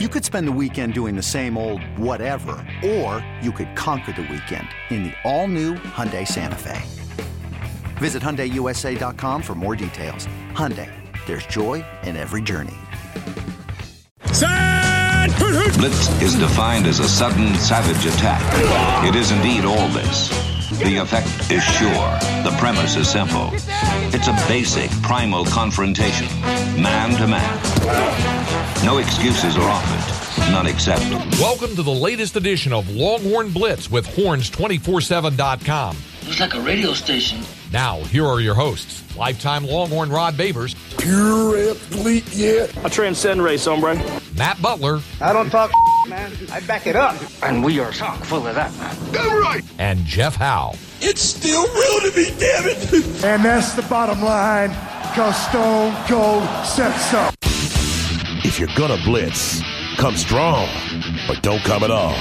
You could spend the weekend doing the same old whatever, or you could conquer the weekend in the all-new Hyundai Santa Fe. Visit HyundaiUSA.com for more details. Hyundai, there's joy in every journey. Blitz is defined as a sudden, savage attack. It is indeed all this. The effect is sure. The premise is simple. It's a basic, primal confrontation, man to man. No excuses are offered, none accepted. Welcome to the latest edition of Longhorn Blitz with horns247.com. It's like a radio station. Now, here are your hosts, lifetime Longhorn Rod Babers, Pure athlete, yeah. I transcend race, hombre. Matt Butler, I don't talk man. I back it up. And we are chock full of that, man. Damn right. and Jeff Howe. It's still real to me, damn it. And that's the bottom line, because Stone Cold said so. If you're gonna blitz, come strong, but don't come at all.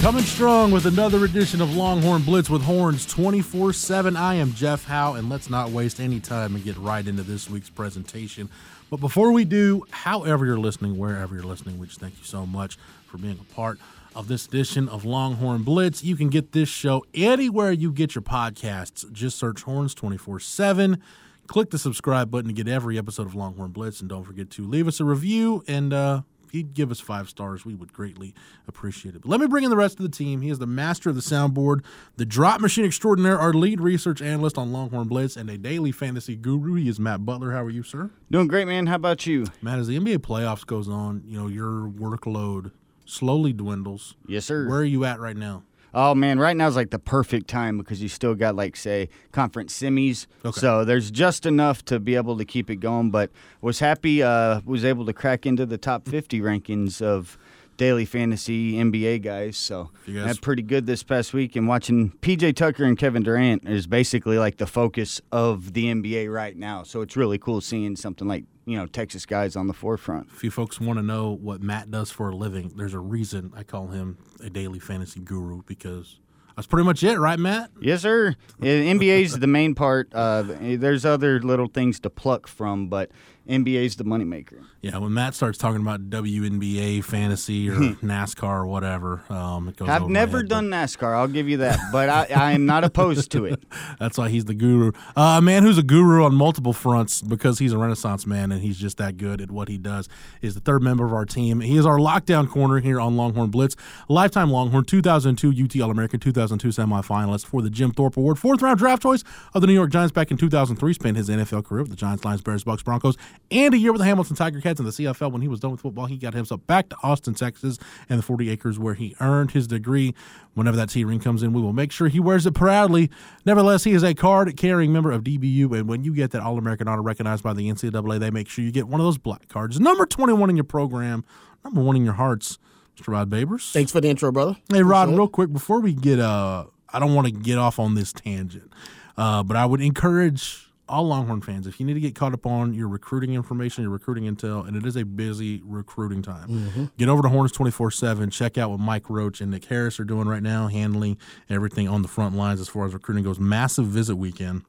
Coming strong with another edition of Longhorn Blitz with Horns 24 7. I am Jeff Howe, and let's not waste any time and get right into this week's presentation. But before we do, however you're listening, wherever you're listening, we just thank you so much for being a part of this edition of Longhorn Blitz. You can get this show anywhere you get your podcasts. Just search Horns 24 7. Click the subscribe button to get every episode of Longhorn Blitz. And don't forget to leave us a review and, uh, if you'd give us five stars, we would greatly appreciate it. But let me bring in the rest of the team. He is the master of the soundboard, the drop machine extraordinaire, our lead research analyst on Longhorn Blitz, and a daily fantasy guru. He is Matt Butler. How are you, sir? Doing great, man. How about you? Matt, as the NBA playoffs goes on, you know your workload slowly dwindles. Yes, sir. Where are you at right now? Oh man, right now is like the perfect time because you still got like say conference semis, Okay. so there's just enough to be able to keep it going. But was happy, uh, was able to crack into the top 50 rankings of daily fantasy NBA guys. So guys- had pretty good this past week. And watching PJ Tucker and Kevin Durant is basically like the focus of the NBA right now. So it's really cool seeing something like you know Texas guys on the forefront. If you folks want to know what Matt does for a living, there's a reason I call him a daily fantasy guru because that's pretty much it, right, Matt? Yes, sir. NBA is the main part. Uh, there's other little things to pluck from, but NBA is the moneymaker. Yeah, when Matt starts talking about WNBA fantasy or NASCAR or whatever, um, it goes. I've never head, done NASCAR. I'll give you that, but I, I am not opposed to it. That's why he's the guru. Uh, a man who's a guru on multiple fronts because he's a Renaissance man and he's just that good at what he does. Is the third member of our team. He is our lockdown corner here on Longhorn Blitz, lifetime Longhorn, 2002 UT All American, 2002 semifinalist for the Jim Thorpe Award, fourth round draft choice of the New York Giants back in 2003. Spent his NFL career with the Giants, Lions, Bears, Bucs, Broncos, and a year with the Hamilton Tiger Cats in the CFL. When he was done with football, he got himself back to Austin, Texas, and the 40 acres where he earned his degree. Whenever that T ring comes in, we will make sure he wears it proudly. Nevertheless, he is a card carrying member of DBU, and when you get that All American honor recognized by the NCAA, they make sure you get one of those black cards. Number 21 in your program, number one in your hearts, Mr. Rod Babers. Thanks for the intro, brother. Hey, Rod, real quick, before we get, uh, I don't want to get off on this tangent, uh, but I would encourage all Longhorn fans, if you need to get caught up on your recruiting information, your recruiting intel, and it is a busy recruiting time, get over to Horns 24 7. Check out what Mike Roach and Nick Harris are doing right now, handling everything on the front lines as far as recruiting goes. Massive visit weekend.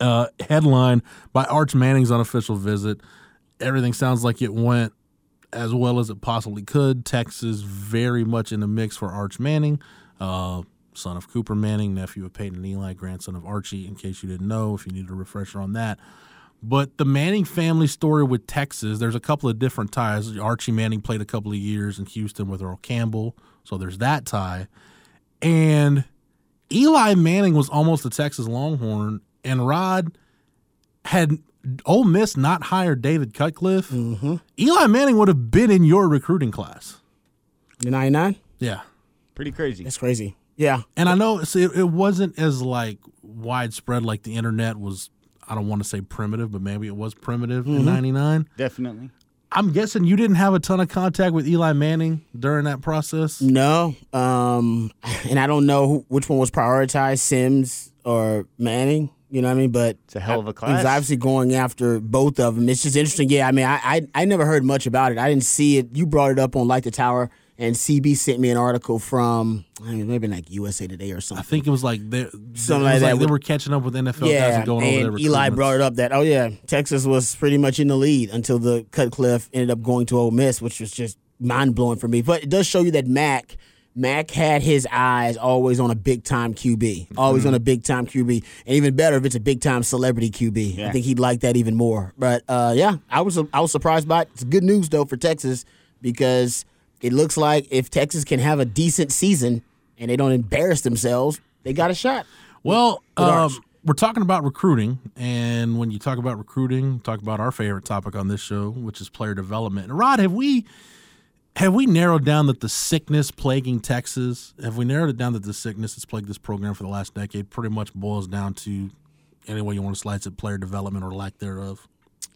Uh, headline by Arch Manning's unofficial visit. Everything sounds like it went as well as it possibly could. Texas very much in the mix for Arch Manning, uh, son of Cooper Manning, nephew of Peyton and Eli, grandson of Archie. In case you didn't know, if you needed a refresher on that. But the Manning family story with Texas, there's a couple of different ties. Archie Manning played a couple of years in Houston with Earl Campbell, so there's that tie. And Eli Manning was almost a Texas Longhorn, and Rod had Ole Miss not hired David Cutcliffe, mm-hmm. Eli Manning would have been in your recruiting class. The 99? Yeah. Pretty crazy. That's crazy. Yeah. And I know see, it, it wasn't as like widespread like the internet was. I don't want to say primitive, but maybe it was primitive in '99. Definitely. I'm guessing you didn't have a ton of contact with Eli Manning during that process. No. Um, and I don't know who, which one was prioritized, Simms or Manning. You know what I mean? But It's a hell of a He was obviously going after both of them. It's just interesting. Yeah, I mean, I, I I never heard much about it. I didn't see it. You brought it up on Light the Tower and CB sent me an article from I mean, maybe like USA Today or something. I think it was like they, Something it like was that They with- were catching up with NFL guys and going over their and Eli recruitments. brought it up that oh yeah, Texas was pretty much in the lead until the Cutcliffe ended up going to Ole Miss, which was just mind blowing for me. But it does show you that Mack. Mack had his eyes always on a big time QB, always Mm-hmm. on a big time QB, and even better if it's a big time celebrity QB. I think he'd like that even more. But uh, yeah, I was I was surprised by it. It's good news though for Texas because it looks like if Texas can have a decent season and they don't embarrass themselves, they got a shot. Well, With um, we're talking about recruiting, and when you talk about recruiting, talk about our favorite topic on this show, which is player development. And Rod, have we have we narrowed down that the sickness plaguing Texas? Have we narrowed it down that the sickness that's plagued this program for the last decade pretty much boils down to any way you want to slice it, player development or lack thereof?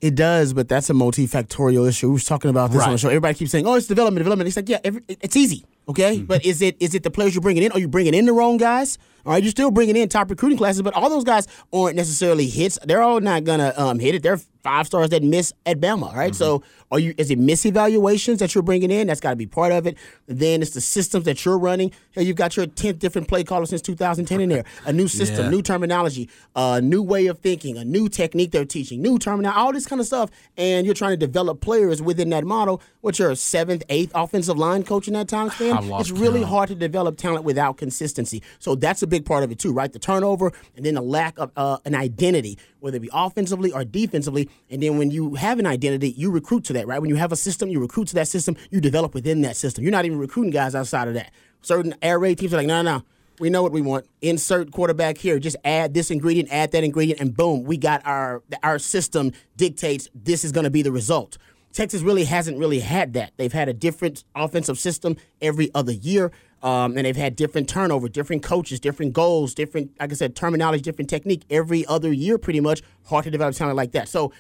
It does, but that's a multifactorial issue. We was talking about this on the show. Everybody keeps saying, "Oh, it's development, development." It's like, yeah, every, it's easy, okay. Mm-hmm. But is it is it the players you're bringing in? Are you bringing in the wrong guys? All right, you're still bringing in top recruiting classes, but all those guys aren't necessarily hits. They're all not gonna um, hit it. They're five stars that miss at Bama, right? So, are you? Is it miss evaluations that you're bringing in? That's got to be part of it. Then it's the systems that you're running. Hey, you've got your tenth different play caller since 2010 in there. A new system, Yeah. new terminology, a new way of thinking, a new technique they're teaching, new terminology, all this kind of stuff. And you're trying to develop players within that model. What's your seventh, eighth offensive line coach in that time span? It's really count. hard to develop talent without consistency. So that's a big part of it too, right? The turnover and then the lack of uh, an identity, whether it be offensively or defensively. And then when you have an identity, you recruit to that, right? When you have a system, you recruit to that system. You develop within that system. You're not even recruiting guys outside of that. Certain air raid teams are like, no, no, no. We know what we want. Insert quarterback here. Just add this ingredient, add that ingredient, and boom, we got our our system dictates this is going to be the result. Texas really hasn't really had that. They've had a different offensive system every other year, um, and they've had different turnover, different coaches, different goals, different, like I said, terminology, different technique every other year, pretty much. Hard to develop talent like that. So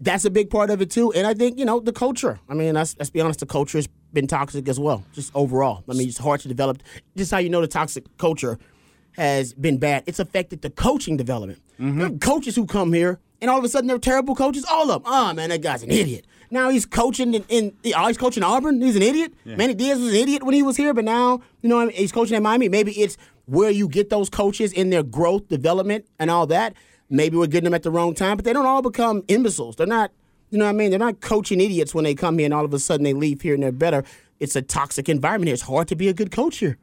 that's a big part of it too. And I think you know the culture. I mean, let's, let's be honest, the culture has been toxic as well, just overall. I mean, it's hard to develop. Just how you know the toxic culture has been bad. It's affected the coaching development. There are coaches who come here and all of a sudden they're terrible coaches. All of them. Oh man, that guy's an idiot. Now he's coaching in, in oh, he's coaching Auburn. He's an idiot. Manny Diaz was an idiot when he was here, but now you know he's coaching at Miami. Maybe it's where you get those coaches in their growth, development, and all that. Maybe we're getting them at the wrong time, but they don't all become imbeciles. They're not, you know what I mean? They're not coaching idiots when they come here and all of a sudden they leave here and they're better. It's a toxic environment here. It's hard to be a good coach here.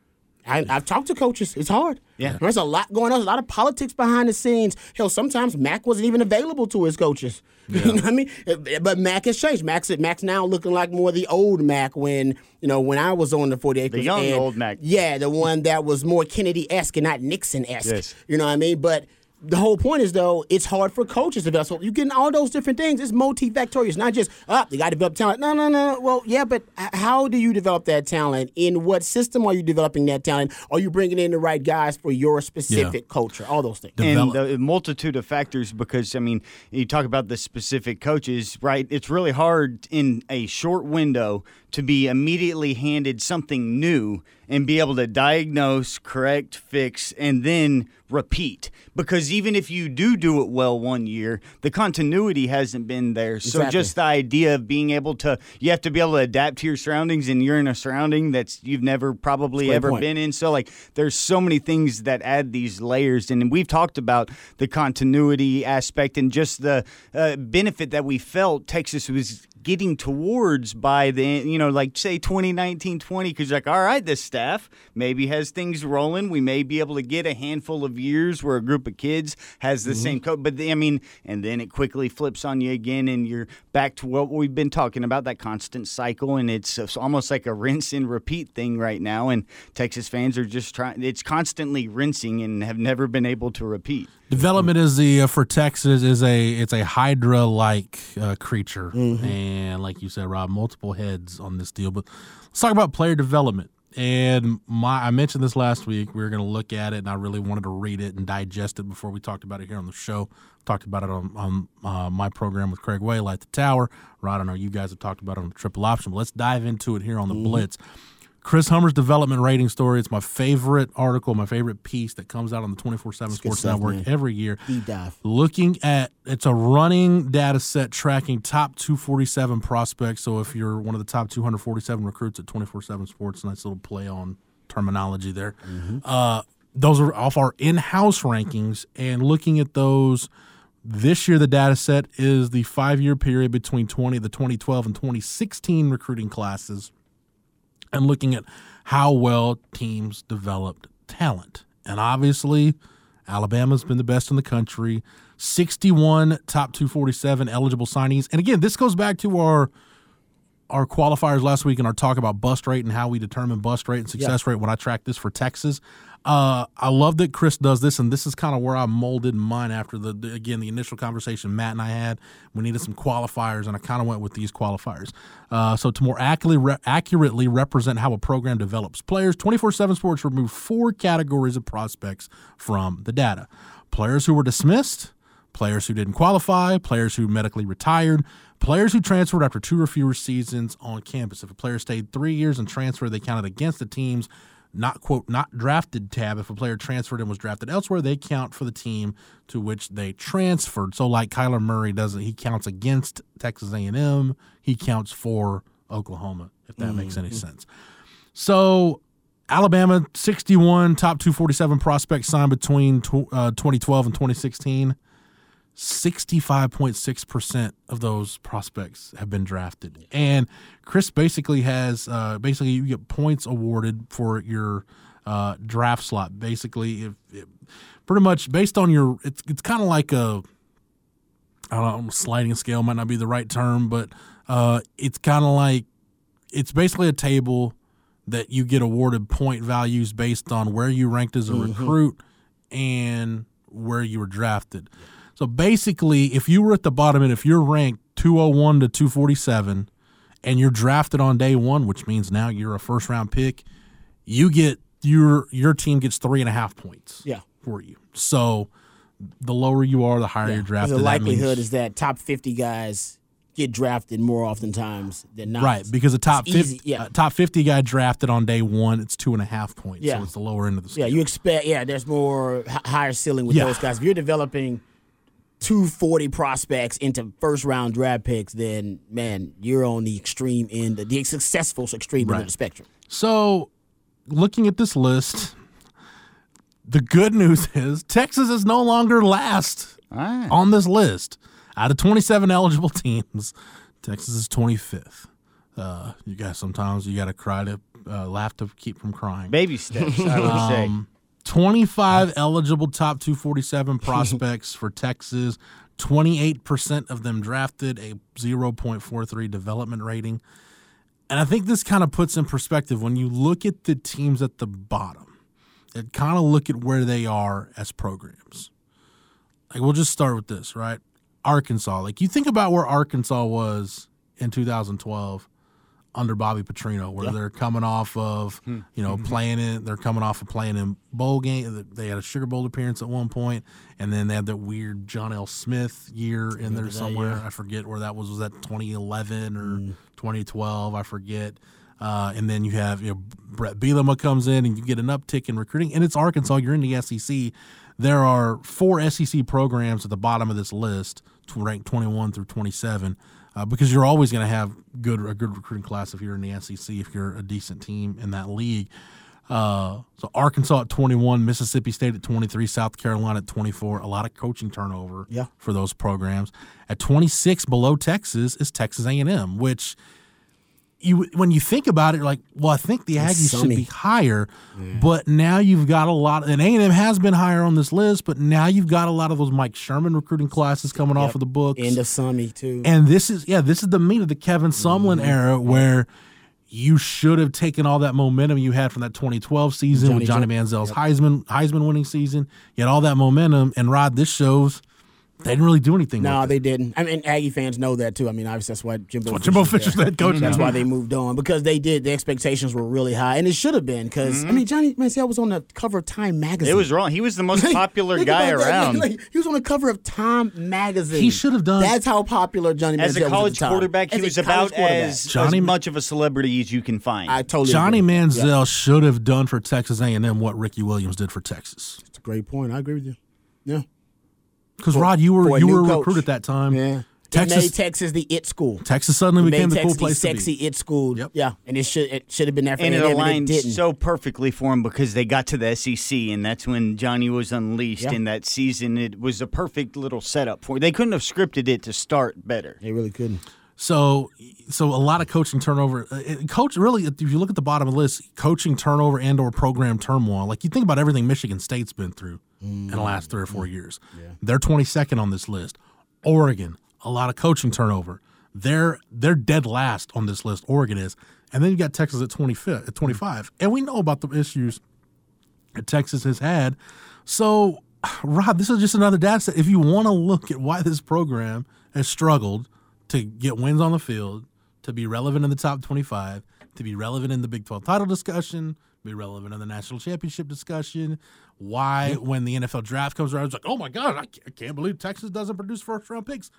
I, I've talked to coaches. It's hard. Yeah. There's a lot going on. There's a lot of politics behind the scenes. Hell, sometimes Mack wasn't even available to his coaches. you know what I mean? Eh, but Mack has changed. Mack's Mack's now looking like more the old Mack when you know when I was on the 40 acres. The young and- old Mack. Yeah, the one that was more Kennedy esque and not Nixon esque. Yes. You know what I mean? But the whole point is though, it's hard for coaches to develop. So you're getting all those different things. It's multifactorial. It's not just up. you got to develop talent. No, no, no. Well, yeah, but how do you develop that talent? In what system are you developing that talent? Are you bringing in the right guys for your specific culture? All those things. and the multitude of factors because I mean you talk about the specific coaches right it's really hard in a short window to be immediately handed something new and be able to diagnose correct fix and then repeat because even if you do do it well one year the continuity hasn't been there so Exactly. just the idea of being able to you have to be able to adapt to your surroundings and you're in a surrounding that's you've never probably ever point. been in so like there's so many things that add these layers and we've talked about the continuity aspect and just the uh, benefit that we felt texas was getting towards by the you know like say 2019 20 because like all right this staff maybe has things rolling. We may be able to get a handful of years where a group of kids has the same coach but the, i mean and then it quickly flips on you again and you're back to what we've been talking about that constant cycle. And it's, it's almost like a rinse and repeat thing right now. And texas fans are just trying it's constantly rinsing and have never been able to repeat. Development is the uh, for Texas is a it's a Hydra like uh, creature, and like you said, Rob, multiple heads on this deal. But let's talk about player development. And my I mentioned this last week. We were going to look at it, and I really wanted to read it and digest it before we talked about it here on the show. Talked about it on, on uh, my program with Craig Way, at the Tower. Rod, I know you guys have talked about it on the Triple Option. But let's dive into it here on the Blitz. Chris Hummer's development rating story. It's my favorite article, my favorite piece that comes out on the 24 7 Sports stuff, Network man. every year. Deep dive. Looking at it's a running data set tracking top 247 prospects. So if you're one of the top 247 recruits at 24 7 Sports, nice little play on terminology there. Uh, those are off our in house rankings. And looking at those, this year the data set is the five year period between 20 the 2012 and 2016 recruiting classes and looking at how well teams developed talent. And obviously, Alabama's been the best in the country. 61 top 247 eligible signees. And again, this goes back to our our qualifiers last week and our talk about bust rate and how we determine bust rate and success rate when I track this for Texas. Uh, I love that Chris does this, and this is kind of where I molded mine after the, the again the initial conversation Matt and I had. We needed some qualifiers, and I kind of went with these qualifiers. Uh, so to more accurately re- accurately represent how a program develops players, twenty four seven Sports removed four categories of prospects from the data: players who were dismissed, players who didn't qualify, players who medically retired, players who transferred after two or fewer seasons on campus. If a player stayed three years and transferred, they counted against the team's not quote not drafted tab. If a player transferred and was drafted elsewhere, they count for the team to which they transferred. So like Kyler Murray doesn't, he counts against Texas A&M. He counts for Oklahoma. If that makes any sense. So Alabama 61 top 247 prospects signed between tw- uh, 2012 and 2016. 65.6% of those prospects have been drafted. And Chris basically has uh, basically you get points awarded for your uh, draft slot. Basically, if, if pretty much based on your it's it's kind of like a I don't know, sliding scale might not be the right term, but uh, it's kind of like it's basically a table that you get awarded point values based on where you ranked as a recruit and where you were drafted. So basically, if you were at the bottom and if you're ranked 201 to 247 and you're drafted on day one, which means now you're a first round pick, you get your your team gets three and a half points Yeah. for you. So the lower you are, the higher you're drafted. The likelihood is that top 50 guys get drafted more oftentimes than not. Right, because a top It's easy, fifty, yeah. uh, top fifty guy drafted on day one, it's two and a half points. Yeah. so it's the lower end of the scale. Yeah, you expect. Yeah, there's more h- higher ceiling with Yeah. those guys. If you're developing 240 prospects into first round draft picks, then man, you're on the extreme end, the successful extreme end of the spectrum. So, looking at this list, the good news is Texas is no longer last Ah. on this list. Out of 27 eligible teams, Texas is 25th. Uh, you guys sometimes you got to cry to uh, laugh to keep from crying. Baby steps, I would say. Um, 25 eligible top 247 prospects for Texas. 28% of them drafted a 0.43 development rating. And I think this kind of puts in perspective when you look at the teams at the bottom and kind of look at where they are as programs. Like, we'll just start with this, right? Arkansas. Like, you think about where Arkansas was in 2012 under Bobby Petrino, where they're coming off of hmm. you know mm-hmm. playing in, they're coming off of playing in bowl game. They had a Sugar Bowl appearance at one point, and then they had that weird John L. Smith year in there that somewhere. I forget where that was. Was that 2011 or mm. 2012? I forget. Uh, and then you have you know Bret Bielema comes in, and you get an uptick in recruiting. And it's Arkansas. You're in the SEC. There are four SEC programs at the bottom of this list, ranked 21 through 27 uh, because you're always going to have good a good recruiting class if you're in the SEC if you're a decent team in that league. Uh, so Arkansas at 21, Mississippi State at 23, South Carolina at 24. A lot of coaching turnover Yeah. for those programs. At 26, below Texas is Texas A&M, which you when you think about it, you're like, well, I think the It's Aggies should be higher, but now you've got a lot, and A and M has been higher on this list, but now you've got a lot of those Mike Sherman recruiting classes coming off of the books. End of Summy too. And this is yeah, this is the meat of the Kevin Sumlin Mm-hmm. era where you should have taken all that momentum you had from that 2012 season with Johnny Johnny Manziel's Heisman Heisman winning season. You had all that momentum, and Rod, this shows They didn't really do anything. No, with they it. didn't. I mean, Aggie fans know that too. I mean, obviously that's why Jimbo. That's why Jimbo Fisher's Fisher's there. the head coach That's why they moved on because they did. The expectations were really high, and it should have been. Because I mm-hmm. mean, Johnny Manziel was on the cover of Time magazine. It was wrong. He was the most popular Think guy around. Like, he was on the cover of Time magazine. He should have done- That's how popular Johnny As Manziel a was college at the time. quarterback, he As was about as, Johnny- as much of a celebrity as you can find. I totally Johnny agree. Manziel Yeah. should have done for Texas A&M what Ricky Williams did for Texas. That's a great point. I agree with you. Yeah. Because Rod, you were a you new were a recruit at that time. Yeah. Texas- it made Texas the it school. Texas suddenly It became made the cool Texas place to sexy it school. Yep. Yeah, and it should it should have been there for and it A&M, and aligned so perfectly for him because they got to the SEC, and that's when Johnny was unleashed Yeah. in that season. It was a perfect little setup for. They couldn't have scripted it to start better. They really couldn't. So, so a lot of coaching turnover. Uh, Coach, really, if you look at the bottom of the list, coaching turnover and or program turmoil. Like you think about everything Michigan State's been through in the last three or four years. They're 22nd on this list. Oregon, a lot of coaching turnover. They're they're dead last on this list. Oregon is, and then you got Texas at 25. At 25, and we know about the issues that Texas has had. So, Rob, this is just another data set. If you want to look at why this program has struggled to get wins on the field, to be relevant in the top 25, to be relevant in the Big 12 title discussion, be relevant in the national championship discussion, why when the NFL draft comes around, it's like, oh my God, I can't, I can't believe Texas doesn't produce first round picks.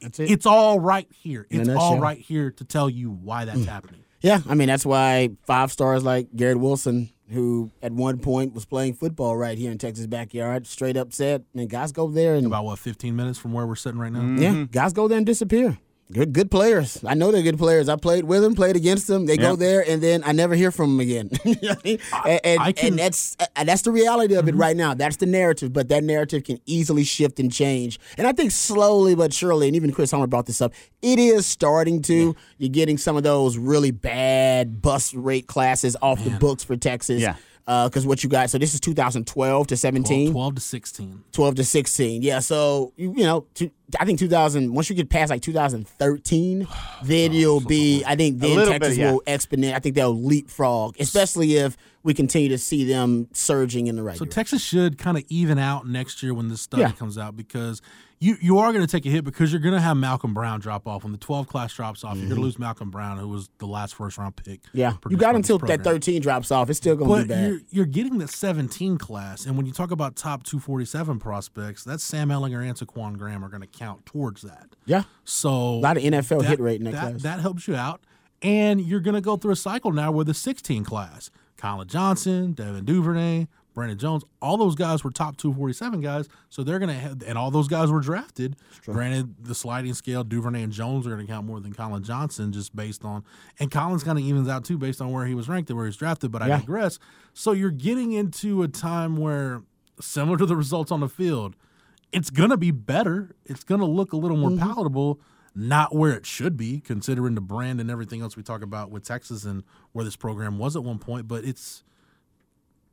That's it. It's all right here. It's all right here to tell you why that's mm. happening. Yeah, I mean that's why five stars like Garrett Wilson, who at one point was playing football right here in Texas backyard, straight up said, "Man, guys go there and About what, 15 minutes from where we're sitting right now? yeah, guys go there and disappear." Good, good players. I know they're good players. I played with them, played against them. They go there, and then I never hear from them again. You know I mean? and, and, I can- and that's uh, that's the reality of it right now. That's the narrative, but that narrative can easily shift and change. And I think slowly but surely, and even Chris Hummer brought this up, it is starting to. You're getting some of those really bad bust rate classes off the books for Texas. Yeah. Uh, because what you got, so this is 2012 to 17. 12, 12 to 16. 12 to 16. Yeah, so you, you know, to, I think 2000 once you get past like 2013, then you'll be I think then little bit, Texas yeah. will exponent. I think they'll leapfrog, especially if we continue to see them surging in the right So direction. Texas should kind of even out next year when this study Yeah. comes out because you you are going to take a hit because you're going to have Malcolm Brown drop off when the 12 class drops off. You're going to lose Malcolm Brown, who was the last first round pick. Mm-hmm. yeah, you got until that 13 drops off. It's still going to be bad. you're, you're getting the 17 class, and when you talk about top 247 prospects, that's Sam Ehlinger and Saquon Graham are going to count towards that. Yeah, So a lot of NFL hit rate in that, that, class. that helps you out. And you're going to go through a cycle now with the 16 class. Collin Johnson, Devin Duvernay, Brandon Jones, all those guys were top 247 guys. So they're going to have, and all those guys were drafted. Granted, the sliding scale, Duvernay and Jones are going to count more than Collin Johnson just based on, and Collins kind of evens out too based on where he was ranked and where he was drafted. But I Yeah. digress. So you're getting into a time where, similar to the results on the field, it's going to be better. It's going to look a little more Mm-hmm. palatable, not where it should be, considering the brand and everything else we talk about with Texas and where this program was at one point. But it's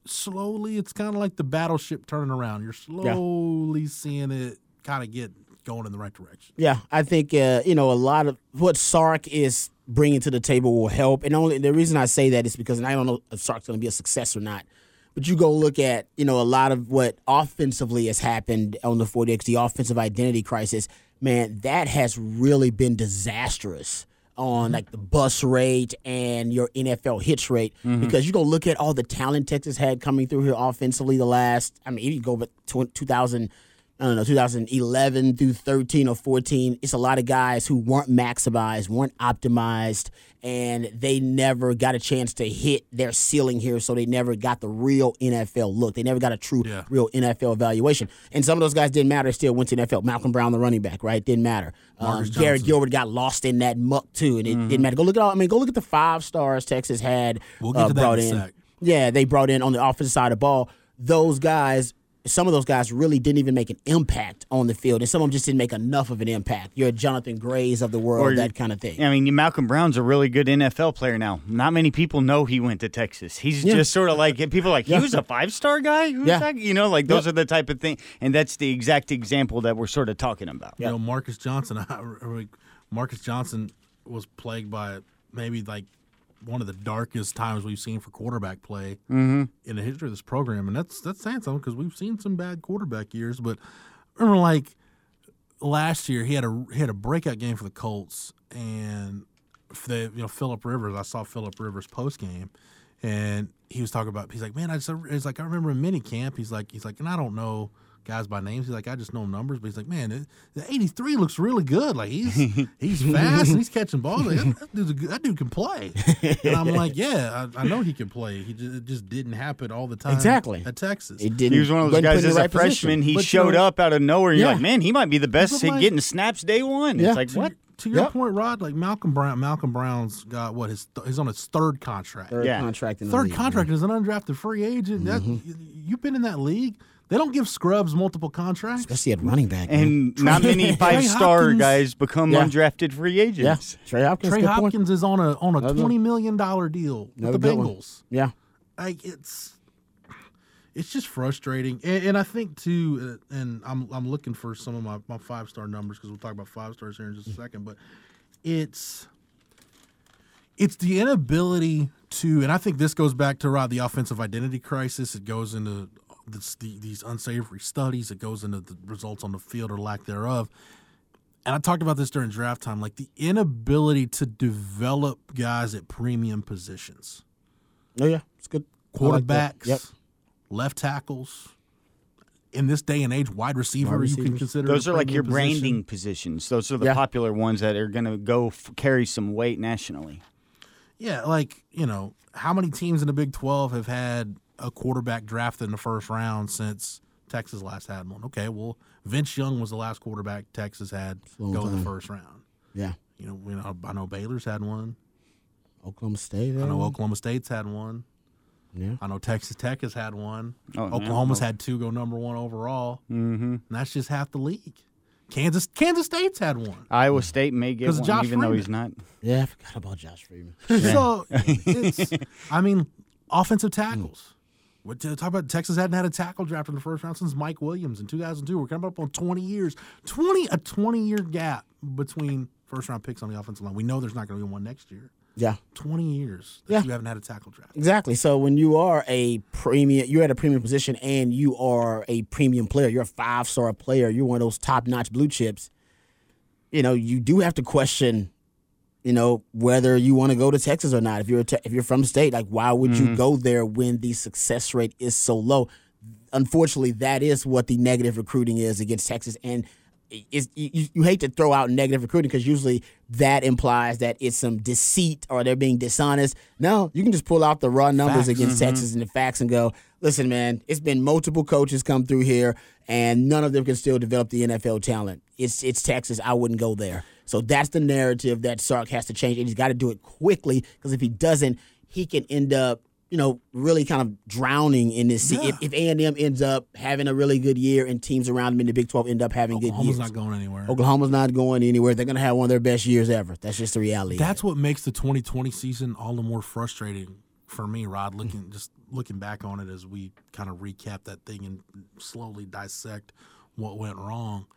slowly, it's kind of like the battleship turning around. You're slowly seeing it kind of get going in the right direction. Yeah, I think uh, you know a lot of what Sark is bringing to the table will help, and only the reason I say that is because I don't know if Sark's going to be a success or not. But you go look at you know a lot of what offensively has happened on the 40X, the offensive identity crisis. Man, that has really been disastrous on mm-hmm. like the bust rate and your NFL hits rate mm-hmm. because you go look at all the talent Texas had coming through here offensively the last. I mean, if you go back to 2000. I don't know, 2011 through 13 or 14. It's a lot of guys who weren't maximized, weren't optimized, and they never got a chance to hit their ceiling here. So they never got the real NFL look. They never got a true, Yeah. real NFL evaluation. And some of those guys didn't matter. They still went to the NFL. Malcolm Brown, the running back, right? Didn't matter. Um, Garrett Gilbert got lost in that muck too, and it didn't matter. Go look at all. I mean, go look at the five stars Texas had We'll get uh, to that brought in in. Yeah, they brought in on the offensive side of the ball. Those guys, some of those guys really didn't even make an impact on the field, and some of them just didn't make enough of an impact. You're a Jonathan Grays of the world, Or- that kind of thing. I mean, Malcolm Brown's a really good NFL player now. Not many people know he went to Texas. He's Yeah. just sort of like people are like Yeah. he was a five star guy. Who's Yeah. that? You know, like those Yep. are the type of thing, and that's the exact example that we're sort of talking about. You know, Marcus Johnson. Marcus Johnson was plagued by maybe like one of the darkest times we've seen for quarterback play mm-hmm. in the history of this program, and that's that's saying something because we've seen some bad quarterback years. But remember, like last year he had a he had a breakout game for the Colts, and the you know Philip Rivers. I saw Philip Rivers post game, and he was talking about. He's like, man, I just he's like I remember in mini camp. He's like he's like, and I don't know guys by names. He's like, I just know numbers, but he's like, man, it, the 83 looks really good. Like he's he's fast and he's catching balls. Like, that, that, dude's a good, that dude can play. And I'm like, yeah, I, I know he can play. He just, it just didn't happen all the time. Exactly. at Texas. It didn't. He was one of those guys as the a right position. freshman. He But, you showed know- up out of nowhere. You're like, man, he might be the best But, at like- getting snaps day one. Yeah. It's like what? To your Yep. point, Rod, like Malcolm Brown. Malcolm Brown's got what his he's on his third contract. Third Yeah. contract in the Third league, contract as an undrafted free agent. That Mm-hmm. you, you've been in that league. They don't give scrubs multiple contracts. especially at running back. man. And not many five star guys become Yeah. undrafted free agents. yeah, agents. Trey Hopkins. Trey good point. Hopkins is on a on a Another- twenty million dollar deal with Another the good one. Bengals. Yeah, Like it's it's just frustrating, and, and I think too. Uh, and I'm I'm looking for some of my, my five star numbers because we'll talk about five stars here in just a second. But it's it's the inability to, and I think this goes back to Rod the offensive identity crisis. It goes into this, the, these unsavory studies. It goes into the results on the field or lack thereof. And I talked about this during draft time, like the inability to develop guys at premium positions, oh yeah, it's good. I like quarterbacks, Yep. left tackles. In this day and age, wide receiver, Wide you can receivers. consider Those are like your position. branding positions. Those are the Yeah. popular ones that are going to go f- carry some weight nationally. Yeah, like, you know, how many teams in the Big 12 have had a quarterback drafted in the first round since Texas last had one? Okay, well, Vince Young was the last quarterback Texas had long go in the first round. Yeah, You know, we know, I know Baylor's had one. Oklahoma State. I know uh, Oklahoma State's had one. Yeah. I know Texas Tech has had one. Oh, yeah. Oklahoma's had two go number one overall. Mm-hmm. And that's just half the league. Kansas Kansas State's had one. Iowa State may get 'Cause one, Josh even though he's not. Yeah, I forgot about Josh Freeman. So it's, I mean, offensive tackles. What to talk about? Texas hadn't had a tackle draft in the first round since Mike Williams in 2002. We're coming up on 20 years, 20 a 20 year gap between first round picks on the offensive line. We know there's not going to be one next year. Yeah, 20 years that Yeah. you haven't had a tackle draft. exactly. So when you are a premium, you're at a premium position, and you are a premium player. You're a five star player. You're one of those top notch blue chips. You know, you do have to question. You know whether you want to go to Texas or not. If you're a te- if you're from state, like why would you mm-hmm. go there when the success rate is so low? Unfortunately, that is what the negative recruiting is against Texas, and it's, you, you hate to throw out negative recruiting because usually that implies that it's some deceit or they're being dishonest. No, you can just pull out the raw numbers Facts. against mm-hmm. Texas and the facts and go, listen, man, it's been multiple coaches come through here and none of them can still develop the NFL talent. It's it's Texas. I wouldn't go there. So that's the narrative that Sark has to change, and he's got to do it quickly because if he doesn't, he can end up you know, really kind of drowning in this. Yeah. If, if A&M ends up having a really good year and teams around them in the Big 12 end up having good Oklahoma's years. not going anywhere. Oklahoma's not going anywhere. They're going to have one of their best years ever. That's just the reality. That's what makes the 2020 season all the more frustrating for me, Rod. Looking just looking back on it as we kind of recap that thing and slowly dissect what went wrong.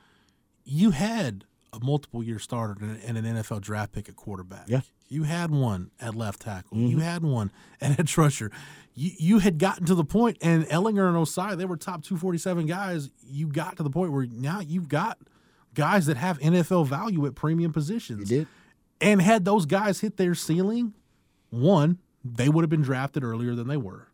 You had a multiple year starter and an NFL draft pick at quarterback. Yeah. You had one at left tackle. You mm-hmm. had one at edge rusher. You, you had gotten to the point, and Ehlinger and Ossai, they were top 247 guys. You got to the point where now you've got guys that have NFL value at premium positions You did. and had those guys hit their ceiling, one, they would have been drafted earlier than they were.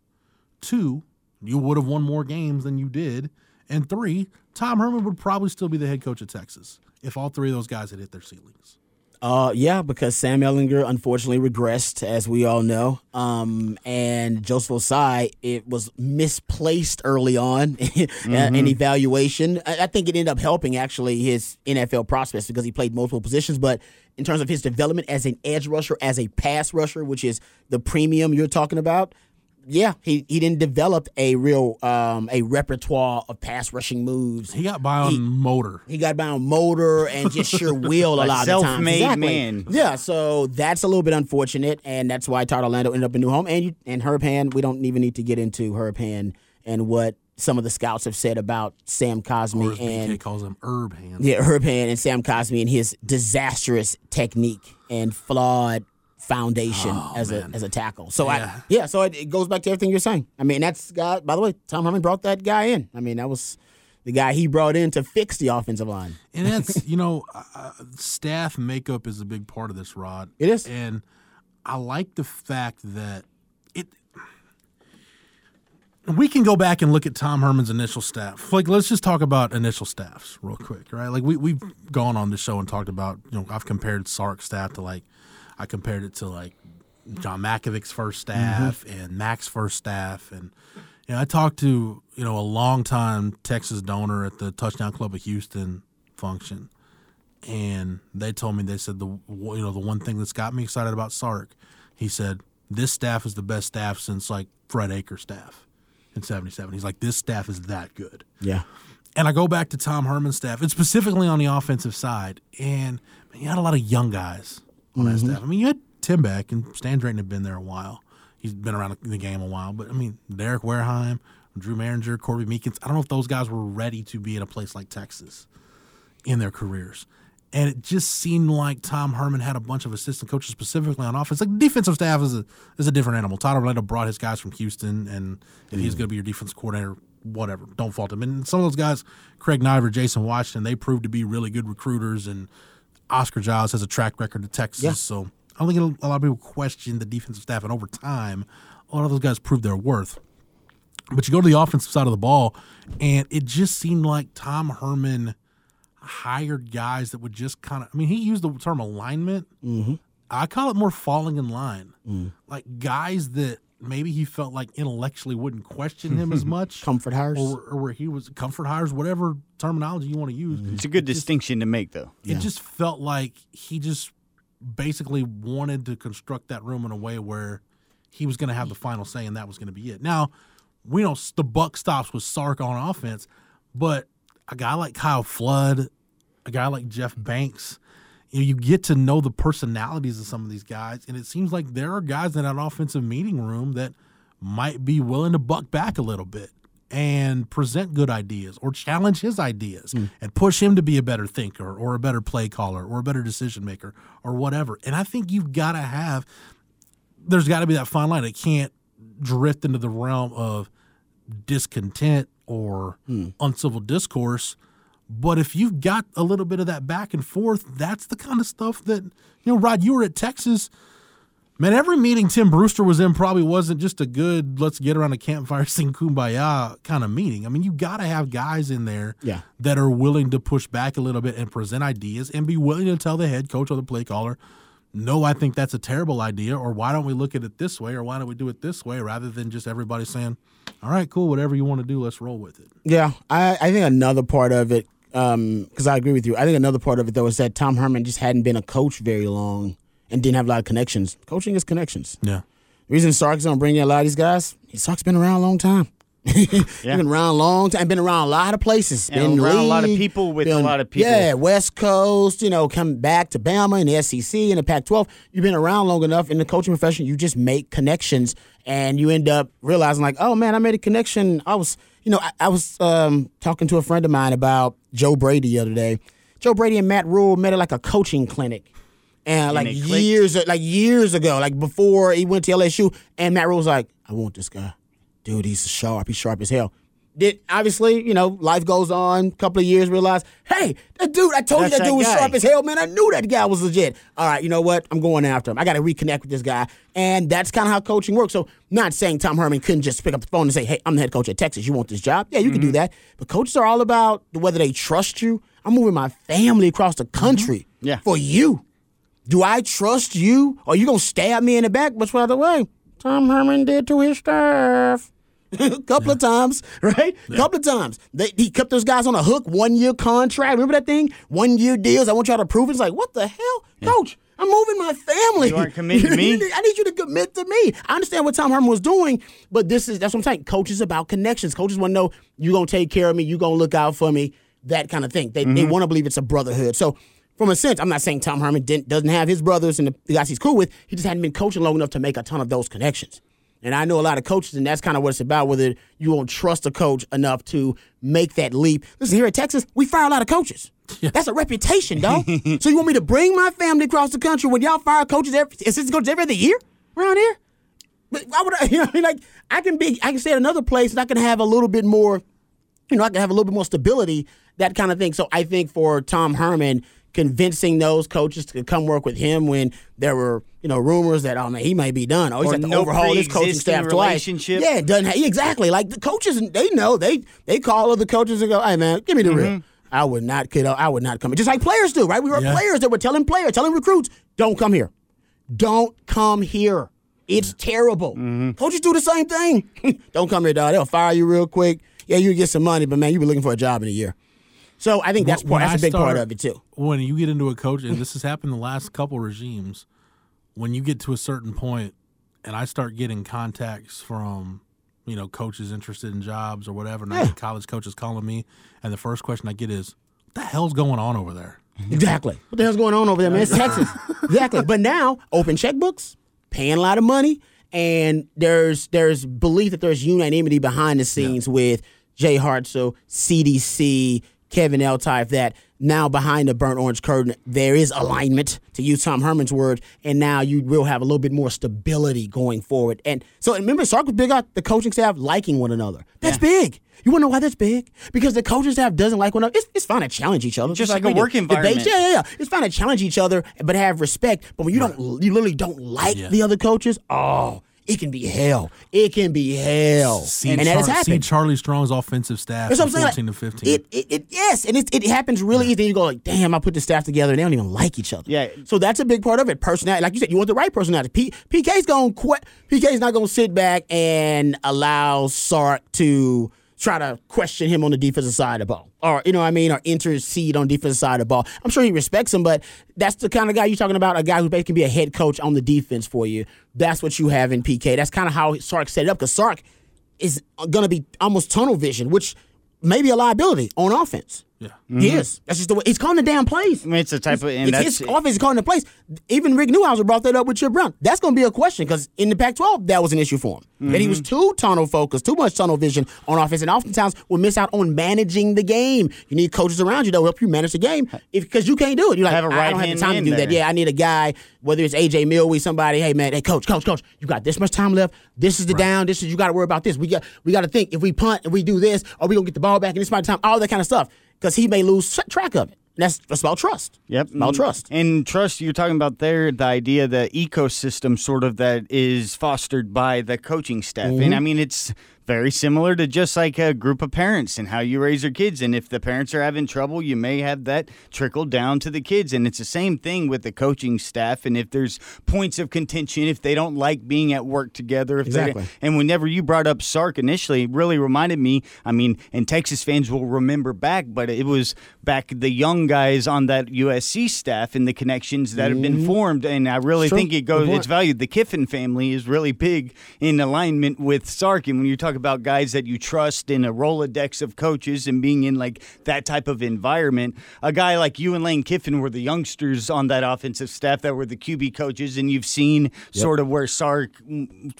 Two, you would have won more games than you did. And three, Tom Herman would probably still be the head coach of Texas if all three of those guys had hit their ceilings. Uh, yeah, because Sam Ehlinger unfortunately regressed, as we all know. Um, and Joseph Ossai, it was misplaced early on in evaluation. I I think it ended up helping actually his NFL prospects because he played multiple positions. But in terms of his development as an edge rusher, as a pass rusher, which is the premium you're talking about, yeah, he, he didn't develop a real um, a repertoire of pass rushing moves. He got by on He- motor. He got by on motor and just sheer will a A lot of times. self-made Exactly. man. Yeah, so that's a little bit unfortunate, and that's why Todd Orlando ended up in new home. And you, and Herb Hand, we don't even need to get into Herb Hand and what some of the scouts have said about Sam Or Cosmi as and BK calls him, herb hands. yeah, Herb Hand and Sam Cosmi and his disastrous technique and flawed foundation as man. a as a tackle. So Yeah. I yeah, so it, it goes back to everything you're saying. I mean, that's God. By the way, Tom Herman brought that guy in. I mean, that was the guy he brought in to fix the offensive line. And that's you know, uh, staff makeup is a big part of this, Rod. It is, and I like the fact that it. We can go back and look at Tom Herman's initial staff. Like, let's just talk about initial staffs real quick, right? Like, we we've gone on the show and talked about, you know, I've compared Sark's staff to like, I compared it to like John Mackovic's first staff mm-hmm. and Mack's first staff, and you know, I talked to you know a longtime Texas donor at the Touchdown Club of Houston function, and they told me they said the you know the one thing that's got me excited about Sark, he said this staff is the best staff since like Fred Akers staff in '77. He's like this staff is that good. Yeah. And I go back to Tom Herman's staff, and specifically on the offensive side, and man, you had a lot of young guys on mm-hmm. that staff. I mean, you had Tim Beck and Stan Drayton have been there a while. He's been around the game a while, but I mean, Derek Warehime, Drew Mehringer, Corby Meekins. I don't know if those guys were ready to be in a place like Texas in their careers. And it just seemed like Tom Herman had a bunch of assistant coaches specifically on offense. Like defensive staff is a is a different animal. Todd Orlando brought his guys from Houston, and if mm. he's going to be your defense coordinator, whatever, don't fault him. And some of those guys, Craig Naivar, Jason Washington, they proved to be really good recruiters. And Oscar Giles has a track record at Texas, yeah. so I don't think a lot of people question the defensive staff, and over time, a lot of those guys proved their worth. But you go to the offensive side of the ball, and it just seemed like Tom Herman hired guys that would just kind of. I mean, he used the term alignment. Mm-hmm. I call it more falling in line, mm. like guys that maybe he felt like intellectually wouldn't question him as much. comfort hires, or, or, where he was comfort hires, whatever terminology you want to use. Mm-hmm. It's a good it distinction just, to make, though. It yeah. just felt like he just basically wanted to construct that room in a way where he was going to have the final say, and that was going to be it. Now, we know the buck stops with Sark on offense, but a guy like Kyle Flood, a guy like Jeff Banks, you, know, you get to know the personalities of some of these guys, and it seems like there are guys in that offensive meeting room that might be willing to buck back a little bit and present good ideas or challenge his ideas mm. and push him to be a better thinker or a better play caller or a better decision maker or whatever. And I think you've got to have, there's got to be that fine line. It can't drift into the realm of discontent or mm. uncivil discourse. But if you've got a little bit of that back and forth, that's the kind of stuff that, you know, Rod, you were at Texas Man, every meeting Tim Brewster was in probably wasn't just a good let's get around a campfire sing kumbaya kind of meeting. I mean, you got to have guys in there yeah. that are willing to push back a little bit and present ideas and be willing to tell the head coach or the play caller, no, I think that's a terrible idea, or why don't we look at it this way, or why don't we do it this way, rather than just everybody saying, all right, cool, whatever you want to do, let's roll with it. Yeah, I, I think another part of it, because um, I agree with you, I think another part of it, though, is that Tom Herman just hadn't been a coach very long and didn't have a lot of connections. Coaching is connections. Yeah. The reason Sark's don't bring in a lot of these guys, Sark's been around a long time. yeah. been around a long time. Been around a lot of places. And been around league, a lot of people with been, a lot of people. Yeah, West Coast. You know, coming back to Bama and the SEC and the Pac-12. You've been around long enough in the coaching profession. You just make connections, and you end up realizing like, oh man, I made a connection. I was, you know, I, I was um, talking to a friend of mine about Joe Brady the other day. Joe Brady and Matt Rhule met at like a coaching clinic and, like years, like years ago, like before he went to LSU, and Matt Rhule was like, "I want this guy, dude. He's sharp. He's sharp as hell." Did obviously, you know, life goes on. A couple of years, realize, hey, that dude, I told That's you that, that dude was sharp as hell, man. I knew that guy was legit. All right, you know what? I'm going after him. I got to reconnect with this guy, and that's kind of how coaching works. So, not saying Tom Herman couldn't just pick up the phone and say, "Hey, I'm the head coach at Texas. You want this job?" Yeah, you mm-hmm. can do mm-hmm. that. But coaches are all about whether they trust you. I'm moving my family across the country mm-hmm. yeah. for you. Do I trust you? Or you gonna stab me in the back? But by the way, Tom Herman did to his staff. A couple yeah. of times, right? A yeah. couple of times. They, he kept those guys on a hook, one year contract. Remember that thing? One year deals. I want y'all to prove it. It's like, what the hell? Yeah. Coach, I'm moving my family. You aren't committing to me. I need you to commit to me. I understand what Tom Herman was doing, but this is that's what I'm saying. Coaches about connections. Coaches want to know you're gonna take care of me, you're gonna look out for me, that kind of thing. They mm-hmm. they want to believe it's a brotherhood. So from a sense, I'm not saying Tom Herman doesn't have his brothers and the guys he's cool with. He just hadn't been coaching long enough to make a ton of those connections. And I know a lot of coaches, and that's kind of what it's about, whether you won't trust a coach enough to make that leap. Listen, here at Texas, we fire a lot of coaches. Yeah. That's a reputation, dog. so you want me to bring my family across the country when y'all fire coaches, every, assistant coaches every other year around here? But why would I, you know, I mean, like, I can be, I can stay at another place and I can have a little bit more you know, I can have a little bit more stability, that kind of thing. So I think for Tom Herman, convincing those coaches to come work with him when there were, you know, rumors that oh man, he might be done. Oh, he's had to no overhaul his coaching staff twice. Yeah, it doesn't ha- exactly. Like the coaches, they know they they call other coaches and go, "Hey man, give me the real." I would not, kiddo. I would not come. Just like players do, right? We were Yeah. players that were telling players, telling recruits, "Don't come here, don't come here. It's terrible." Coaches do the same thing. don't come here, dog. They'll fire you real quick. Yeah, you get some money, but man, you be looking for a job in a year. So I think that's part, that's I a big part of it too. When you get into a coach, and this has happened the last couple regimes, when you get to a certain point, and I start getting contacts from, you know, coaches interested in jobs or whatever, and I get college coaches calling me, and the first question I get is, "What the hell's going on over there?" Exactly. What the hell's going on over there, man? It's Texas. exactly. But now, open checkbooks, paying a lot of money, and there's there's belief that there's unanimity behind the scenes with Jay Hartzell, CDC, Kevin Eltife, that now behind the burnt orange curtain, there is alignment, to use Tom Herman's word, and now you will have a little bit more stability going forward. And so remember, Sark was big on the coaching staff liking one another. That's big. You want to know why that's big? Because the coaching staff doesn't like one another. It's, it's fine to challenge each other. Just like a we do. work Debate, environment. yeah, yeah, yeah. It's fine to challenge each other, but have respect. But when you don't, you literally don't like the other coaches. Oh, it can be hell. It can be hell, See, and that has Char- see. Charlie Strong's offensive staff That's what from I'm saying. 14 Like, to 15. It, it, it, yes, and it, it happens really easy. You go like, damn, I put the staff together, and they don't even like each other. Yeah. So that's a big part of it. Personality, like you said, you want the right personality. P, PK's going to PK's not going to sit back and allow Sark to try to question him on the defensive side of the ball, or you know what I mean, or intercede on defensive side of the ball. I'm sure he respects him, but that's the kind of guy you're talking about. A guy who basically can be a head coach on the defense for you. That's what you have in PK. That's kind of how Sark set it up because Sark is going to be almost tunnel vision, which may be a liability on offense. Yeah. He is. That's just the way he's calling the damn plays. I mean, it's a type of, and It's that's his offense is calling the plays. Even Rick Neuheisel brought that up with Chip Brown. That's going to be a question because in the Pac-12 that was an issue for him. That he Mm-hmm. was too tunnel focused, too much tunnel vision on offense, and oftentimes will miss out on managing the game. You need coaches around you that will help you manage the game because you can't do it. You're like, Have a I don't have the time to man do that. Yeah, I need a guy, whether it's AJ Milwee, somebody. Hey man, hey coach, coach, coach, you got this much time left. This is the down. This is you got to worry about this. We got we got to think if we punt, and we do this, are we gonna get the ball back in this amount of time? All that kind of stuff because he may lose track of it. And that's that's about trust. Yep. about trust. And trust, you're talking about there, the idea, the ecosystem sort of that is fostered by the coaching staff. Mm-hmm. And I mean, it's very similar to just like a group of parents and how you raise your kids. And if the parents are having trouble, you may have that trickle down to the kids. And it's the same thing with the coaching staff. And if there's points of contention, if they don't like being at work together, if Exactly. and whenever you brought up Sark initially, it really reminded me. I mean, and Texas fans will remember back, but it was back the young guys on that USC staff and the connections that have been mm-hmm. formed. And I really Sure. think it goes. It's valued. The Kiffin family is really big in alignment with Sark. And when you talk about guys that you trust in a Rolodex of coaches and being in like that type of environment, a guy like you and Lane Kiffin were the youngsters on that offensive staff that were the QB coaches, and you've seen sort of where Sark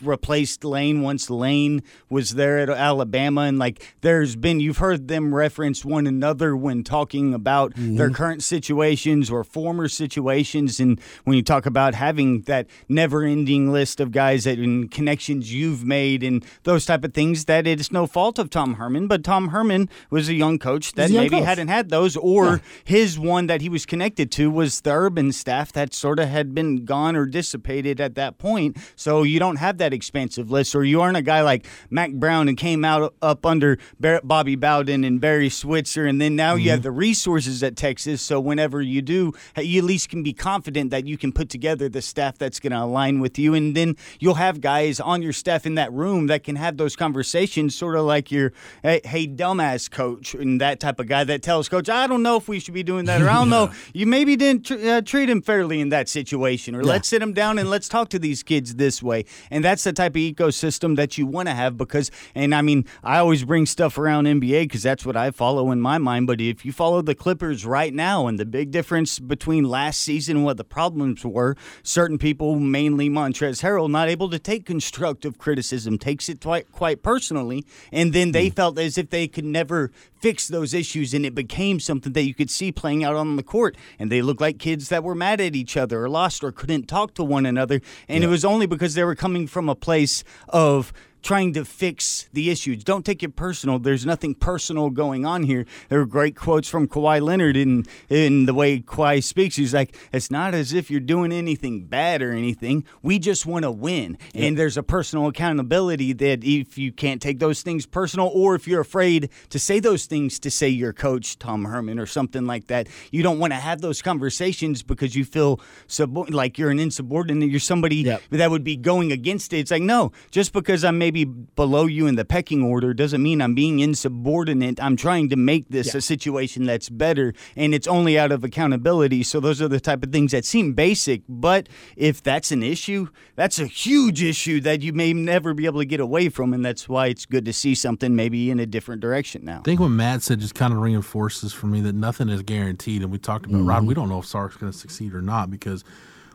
replaced Lane once Lane was there at Alabama, and like there's been you've heard them reference one another when talking about mm-hmm. their current situations or former situations, and when you talk about having that never-ending list of guys that and connections you've made and those type of things, that it's no fault of Tom Herman, but Tom Herman was a young coach that young maybe coach. hadn't had those, or his one that he was connected to was the urban staff that sort of had been gone or dissipated at that point. So you don't have that expansive list, or you aren't a guy like Mack Brown and came out up under Bobby Bowden and Barry Switzer, and then now you mm-hmm. have the resources at Texas. So whenever you do, you at least can be confident that you can put together the staff that's going to align with you, and then you'll have guys on your staff in that room that can have those conversations, sort of like your hey, hey dumbass coach and that type of guy that tells coach, I don't know if we should be doing that, or I don't know, you maybe didn't tr- uh, treat him fairly in that situation, or let's sit him down and let's talk to these kids this way. And that's the type of ecosystem that you want to have because, and I mean, I always bring stuff around NBA because that's what I follow in my mind. But if you follow the Clippers right now and the big difference between last season and what the problems were, certain people, mainly Montrezl Harrell, not able to take constructive criticism, takes it quite, quite personally. And then they hmm. felt as if they could never fix those issues and it became something that you could see playing out on the court. And they looked like kids that were mad at each other or lost or couldn't talk to one another. And it was only because they were coming from a place of trying to fix the issues. Don't take it personal. There's nothing personal going on here. There were great quotes from Kawhi Leonard in in the way Kawhi speaks. He's like, "It's not as if you're doing anything bad or anything. We just want to win." And there's a personal accountability that if you can't take those things personal, or if you're afraid to say those things to say your coach Tom Herman or something like that, you don't want to have those conversations because you feel sub- like you're an insubordinate. You're somebody that would be going against it. It's like, no, just because I'm maybe below you in the pecking order doesn't mean I'm being insubordinate. I'm trying to make this a situation that's better, and it's only out of accountability. So those are the type of things that seem basic, but if that's an issue, that's a huge issue that you may never be able to get away from, and that's why it's good to see something maybe in a different direction now. I think what Matt said just kind of reinforces for me that nothing is guaranteed. And we talked about Rod. Mm-hmm. We don't know if Sark's going to succeed or not because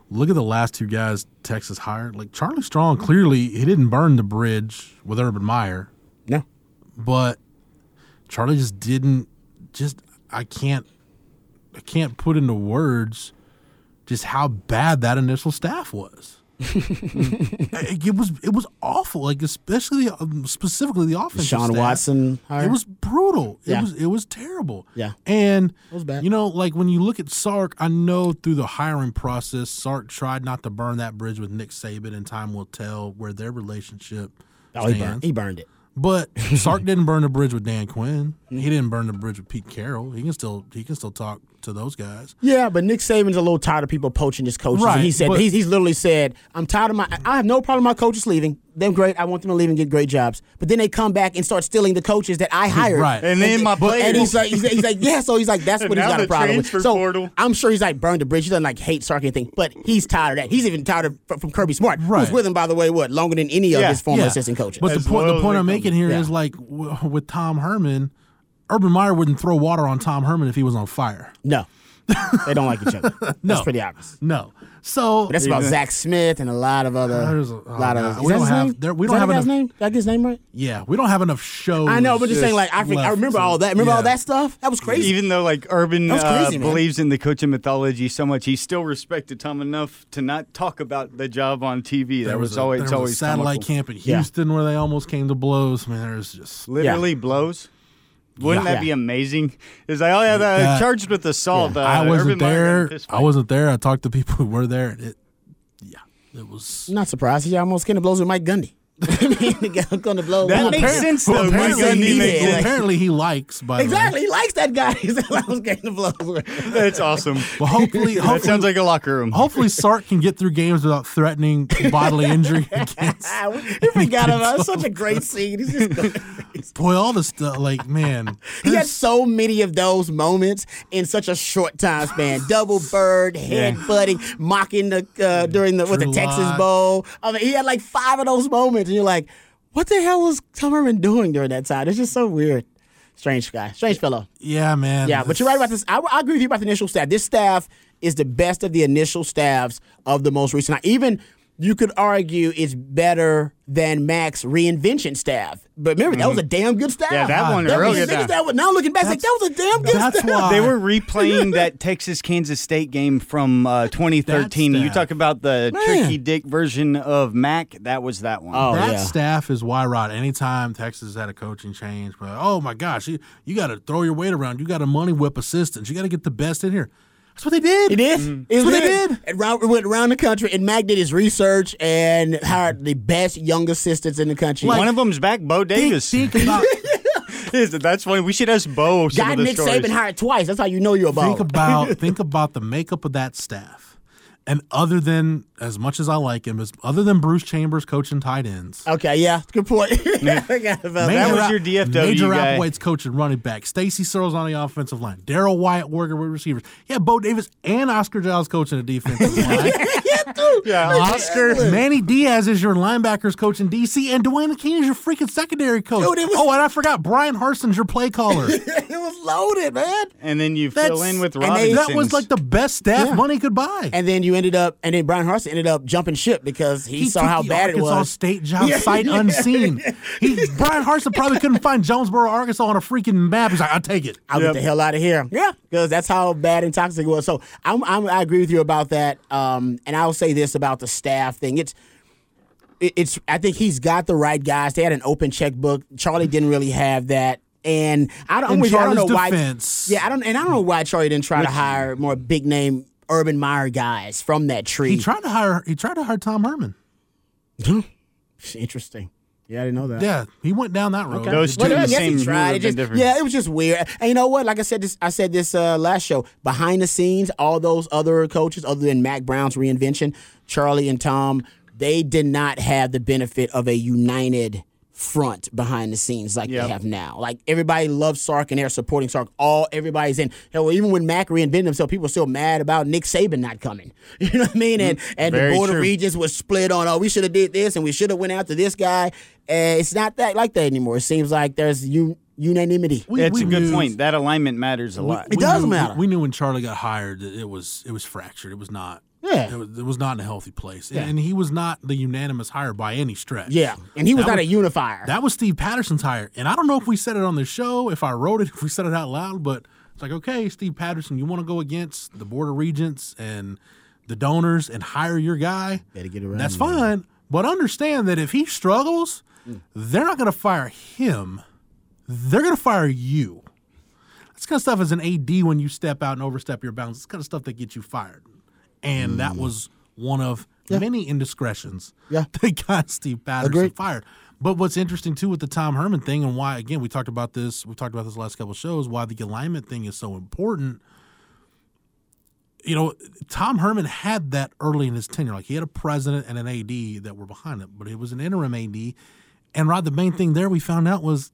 look at the last two guys Texas hired. Like Charlie Strong, clearly he didn't burn the bridge with Urban Meyer, No. but Charlie just didn't. Just I can't. I can't put into words just how bad that initial staff was. It, it was it was awful. Like especially um, specifically the offensive Shawn staff. Watson hire? It was brutal. It Yeah. was it was terrible. Yeah. And was bad. you know, like when you look at Sark, I know through the hiring process, Sark tried not to burn that bridge with Nick Saban, and time will tell where their relationship Oh, he burned, he burned it. But Sark didn't burn the bridge with Dan Quinn. He didn't burn the bridge with Pete Carroll. He can still he can still talk to those guys. Yeah, but Nick Saban's a little tired of people poaching his coaches. Right, and he said but- he's, he's literally said, "I'm tired of my. I have no problem with my coaches leaving. Them great. I want them to leave and get great jobs. But then they come back and start stealing the coaches that I hired. Right. And then my but- and he's like, he's, he's like, yeah. So he's like, that's what he's got a problem with. So portal. I'm sure he's like burned the bridge. He doesn't like hate Sark or anything, but he's tired of that. He's even tired of from, from Kirby Smart, Right. who's with him by the way. What longer than any of his former Yeah. assistant coaches. But the As point the loyal as point I'm making um, here is Yeah. like w- with Tom Herman, Urban Meyer wouldn't throw water on Tom Herman if he was on fire. no, they don't like each other. No. That's pretty obvious. No. So But that's about Zach Smith and a lot of other. There's a- oh, lot God. of. We is that don't his have- name? there- we Is don't that have the guy's enough- name. Did I get his name right? yeah, we don't have enough shows. I know, but just saying, like I, think, I remember all that. Remember all that stuff? That was crazy. Even though like Urban That was uh, believes in the coaching mythology so much, he still respected Tom enough to not talk about the job on TV. That There was, a- always there it's was a always satellite comical. camp in Yeah. Houston where they almost came to blows. Man, there's just Literally blows. Wouldn't Yeah. that be amazing? Is like, oh yeah, the, Yeah. charged with assault. Uh, I wasn't Urban Meyer got in a there. I wasn't there. I talked to people who were there. It, yeah, it was. Not surprised. He almost came to blows with Mike Gundy. I mean, the guy going to blow. That Well, makes apparently- sense, though. well, Mike apparently Gundy he makes did. sense. Like, Apparently, he likes. By the way. Exactly, he likes that guy. He's almost getting the blows. with. That's awesome. Well, hopefully, that sounds like a locker room. hopefully Sark can get through games without threatening bodily injury against. Ah, we forgot about it. It's such a great scene. He's just Boy, all the stuff, like man, He had so many of those moments in such a short time span. Double bird, head butting, mocking the uh, during the with the Texas Bowl. I mean, he had like five of those moments, and you're like, "What the hell was Tom Herman doing during that time?" It's just so weird. Strange guy, strange fellow. yeah, man. Yeah, but you're right about this. I, I agree with you about the initial staff. This staff is the best of the initial staffs of the most recent. Even you could argue it's better than Mack's reinvention staff. But remember, that was a damn good staff. Yeah, that one that real reinvention good staff. staff. was- Now looking back, it's like that was a damn good That's staff. why They were replaying that Texas Kansas State game from uh, 2013. That You talk about the Man. tricky dick version of Mack. That was that one. Oh, that yeah. staff is why Rod. Anytime Texas had a coaching change, but oh my gosh, you, you got to throw your weight around. You got to money whip assistants. You got to get the best in here. That's what they did. He did. It was mm. That's what they did. And round, went around the country, and Mack did his research and hired the best young assistants in the country. one of them's back, Bo Think, Davis. think about That's funny. We should ask Bo some Got of Nick stories. Saban hired twice. That's how you know you're about. think about think about the makeup of that staff. And other than as much as I like him, as other than Bruce Chambers coaching tight ends, Okay, yeah, good point. I forgot about That was that. your DFW Major guy. Applewhite's coaching running back. Stacy Searles on the offensive line. Darrell Wyatt working with receivers. Yeah, Bo Davis and Oscar Giles coaching the defensive line. Yeah, Oscar. Manny Diaz is your linebackers coach in DC, and Duane Akina is your freaking secondary coach. Dude, it was- oh, and I forgot Bryan Harsin's your play caller. it was loaded, man. And then you That's- fill in with and they- Robinson. that was like the best staff Yeah. money could buy. And then you ended up, and then Bryan Harsin ended up jumping ship because he, saw how the bad it Arkansas was. State job Yeah. sight unseen. He Bryan Harsin probably couldn't find Jonesboro, Arkansas on a freaking map. He's like, I'll take it. I'll Yep. get the hell out of here. Yeah, because that's how bad and toxic it was. So I'm, I'm, I agree with you about that. Um, and I'll say this about the staff thing. It's it's I think he's got the right guys. They had an open checkbook. Charlie didn't really have that. And I don't, with. I don't know Charlie's why. Yeah, I don't, and I don't know why Charlie didn't try to hire more big name Urban Meyer guys from that tree. He tried to hire. He tried to hire Tom Herman. Interesting. Yeah, I didn't know that. Yeah, he went down that road. Okay. Those two I the guess same he tried. It just, different. yeah, it was just weird. And you know what? Like I said this, I said this uh, last show. Behind the scenes, all those other coaches, other than Mack Brown's reinvention, Charlie and Tom, they did not have the benefit of a united front behind the scenes like Yep. they have now. Like everybody loves Sark and they're supporting Sark. All everybody's in. Hell, even when Mack reinvented himself, people were still mad about Nick Saban not coming. You know what I mean? And and the Very board true. of regents was split on. Oh, we should have did this and we should have went after this guy. Uh, it's not that like that anymore. It seems like there's un- unanimity. We- That's we a good knew- point. That alignment matters a lot. It does knew, matter. We knew when Charlie got hired that it was it was fractured. It was not. Yeah. It was, it was not in a healthy place, and he was not the unanimous hire by any stretch. Yeah, and he was That not a unifier. That was Steve Patterson's hire, and I don't know if we said it on the show, if I wrote it, if we said it out loud, but it's like, okay, Steve Patterson, you want to go against the board of regents and the donors and hire your guy? Better get around That's him. fine, but understand that if he struggles, Mm. they're not going to fire him; they're going to fire you. That's kind of stuff as an AD when you step out and overstep your bounds. It's kind of stuff that gets you fired, and that was one of many indiscretions Mm. Yeah. that got Steve Patterson Agreed. fired. But what's interesting too with the Tom Herman thing and why again we talked about this we talked about this last couple of shows why the alignment thing is so important. You know, Tom Herman had that early in his tenure. Like he had a president and an AD that were behind it, but it was an interim AD. And Rod, the main thing there we found out was,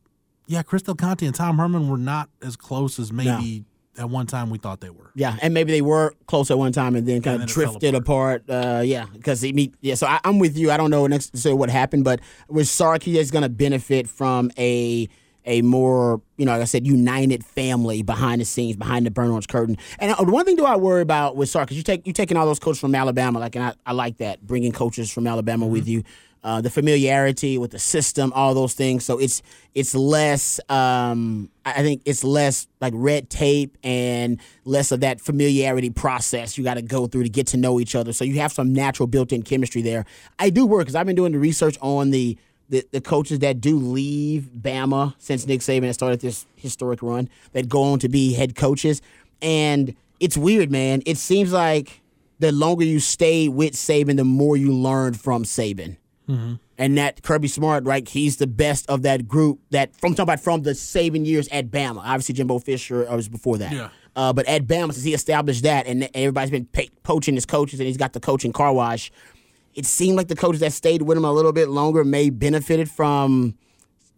yeah, Chris Del Conte and Tom Herman were not as close as maybe at one time we thought they were. Yeah, and maybe they were close at one time and then kind then of drifted apart. Uh, yeah, because they meet. Yeah, so I, I'm with you. I don't know necessarily what happened, but with Sark, he is going to benefit from a a more, you know, like I said, united family behind the scenes, behind the burn orange curtain. And uh, one thing do I worry about with Sark, because you take you taking all those coaches from Alabama, like, and I, I like that bringing coaches from Alabama with you. Uh, the familiarity with the system, all those things. So it's it's less. Um, I think it's less like red tape and less of that familiarity process you got to go through to get to know each other. So you have some natural built-in chemistry there. I do work because I've been doing the research on the, the the coaches that do leave Bama since Nick Saban has started this historic run that go on to be head coaches, and it's weird, man. It seems like the longer you stay with Saban, the more you learn from Saban. And that Kirby Smart, right? He's the best of that group. That from talking about from the Saban years at Bama. Obviously, Jimbo Fisher uh, was before that. Yeah. Uh, but at Bama, since he established that, and everybody's been pa- poaching his coaches, and he's got the coaching car wash. It seemed like the coaches that stayed with him a little bit longer may benefited from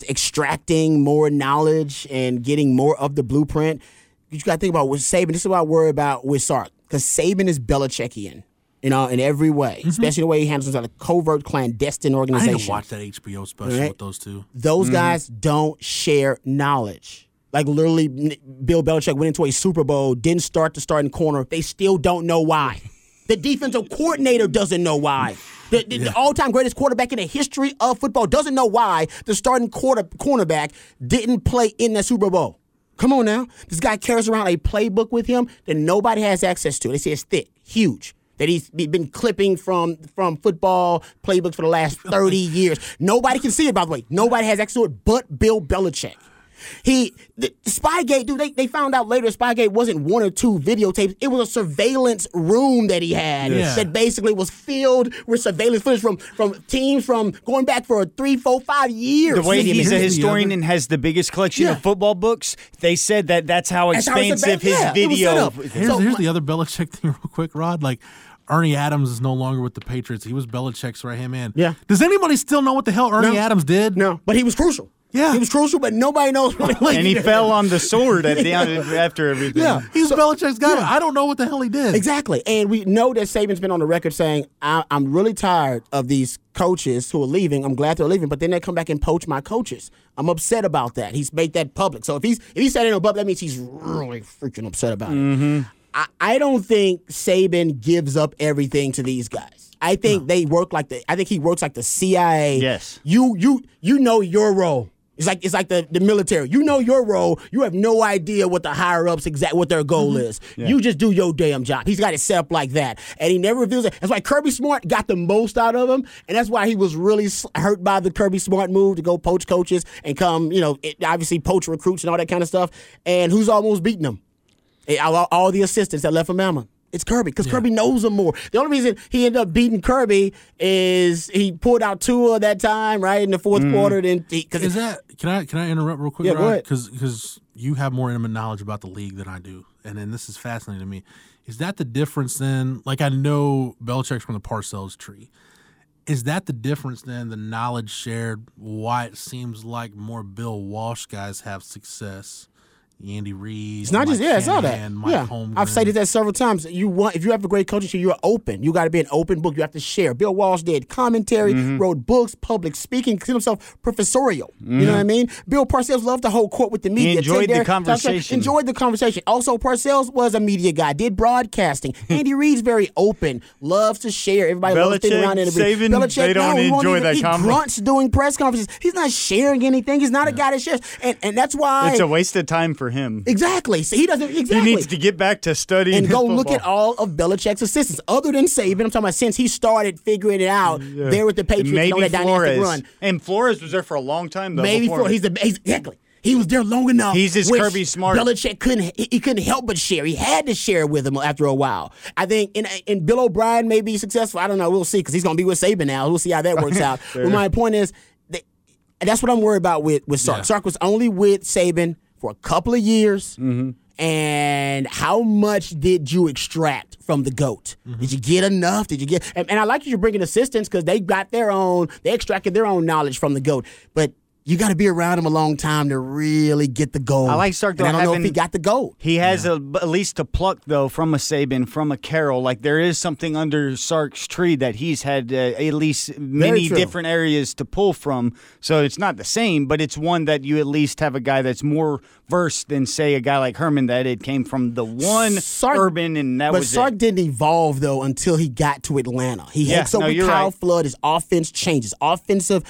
extracting more knowledge and getting more of the blueprint. You got to think about with Saban. This is what I worry about with Sark because Saban is Belichickian, you uh, know, in every way, mm-hmm. especially the way he handles himself, a covert, clandestine organization. I to watch that HBO special Right. with those two. Those mm-hmm. guys don't share knowledge. Like literally, Bill Belichick went into a Super Bowl, didn't start the starting corner. They still don't know why. The defensive coordinator doesn't know why. The, the, the all-time greatest quarterback in the history of football doesn't know why the starting quarter cornerback didn't play in that Super Bowl. Come on now, this guy carries around a playbook with him that nobody has access to. They say it's thick, huge. That he's been clipping from from football playbooks for the last thirty years. Nobody can see it, by the way. Nobody has access to it but Bill Belichick. He the, the Spygate, dude. They, they found out later Spygate wasn't one or two videotapes. It was a surveillance room that he had Yes. that basically was filled with surveillance footage from from teams from going back for three, four, five years. The way Nigga, he's a historian and has the biggest collection Yeah. of football books, they said that that's how That's how his yeah, it was set video. Here's, So here's my- the other Belichick thing, real quick, Rod. Like, Ernie Adams is no longer with the Patriots. He was Belichick's right hand man. Yeah. Does anybody still know what the hell Ernie No. Adams did? No, but he was crucial. Yeah. he was crucial, but nobody knows. Really and he fell on the sword at the end after everything. Yeah. He was Belichick's guy. Yeah. I don't know what the hell he did. Exactly. And we know that Saban's been on the record saying, I, I'm really tired of these coaches who are leaving. I'm glad they're leaving, but then they come back and poach my coaches. I'm upset about that. He's made that public. So if he's if he said it in public, that means he's really freaking upset about it. Mm-hmm. I, I don't think Saban gives up everything to these guys. I think they work like the I think he works like the CIA. Yes. You you you know your role. It's like it's like the, the military. You know your role. You have no idea what the higher ups exact what their goal is. You just do your damn job. He's got it set up like that, and he never reveals it. That's why Kirby Smart got the most out of him, and that's why he was really hurt by the Kirby Smart move to go poach coaches and come, you know, it, obviously poach recruits and all that kind of stuff. And who's almost beating him? Eh, All, all the assistants that left from Bama. It's Kirby because Kirby knows him more. The only reason he ended up beating Kirby is he pulled out Tua that time, right in the fourth mm. quarter. Then because Is that can I can I interrupt real quick? Yeah. Because because you have more intimate knowledge about the league than I do, and then this is fascinating to me. Is that the difference then? Like I know Belichick's from the Parcells tree. Is that the difference then? The knowledge shared, why it seems like more Bill Walsh guys have success. Andy Reid. It's not just Mike yeah, it's all that. Mike Yeah, Holmgren. I've stated that several times. You want if you have a great coaching team, you're open. You got to be an open book. You have to share. Bill Walsh did commentary, Mm-hmm. wrote books, public speaking, considered himself professorial. You know what I mean? Bill Parcells loved to hold court with the media. enjoyed Take the their- conversation. Enjoyed the conversation. Also, Parcells was a media guy. Did broadcasting. Andy Reid's very open. Loves to share. Everybody loves to Belichick, around in the Saban, Belichick, they don't no, he won't enjoy even- that He combo. grunts doing press conferences. He's not sharing anything. He's not a guy that shares, and and that's why It's a waste of time for him. exactly. So he doesn't exactly. He needs to get back to studying and go look at all of Belichick's assistants, other than Saban. I'm talking about since he started figuring it out there with the Patriots Maybe on that Flores. run. And Flores was there for a long time though. Maybe for he's the he's, exactly. He was there long enough. He's just which Kirby Smart. Belichick couldn't he, he couldn't help but share. He had to share with him after a while. I think and, and Bill O'Brien may be successful. I don't know. We'll see because he's going to be with Saban now. We'll see how that works out. But my point is, that, that's what I'm worried about with with Sark. Sark was only with Saban for a couple of years. Mm-hmm. And how much did you extract from the goat? Mm-hmm. Did you get enough? Did you get? And, and I like you're bringing assistants because they got their own. They extracted their own knowledge from the goat. But you got to be around him a long time to really get the gold. I like Sark, And I don't know if he got the gold. He has a, at least a pluck though from a Saban, from a Carroll. Like there is something under Sark's tree that he's had uh, at least many different areas to pull from. So it's not the same, but it's one that you at least have a guy that's more versed than say a guy like Herman that it came from the one Sark- urban and that but was Sark it. didn't evolve though until he got to Atlanta. He Yeah, had so no, with Kyle right. Flood, his offense changes, offensive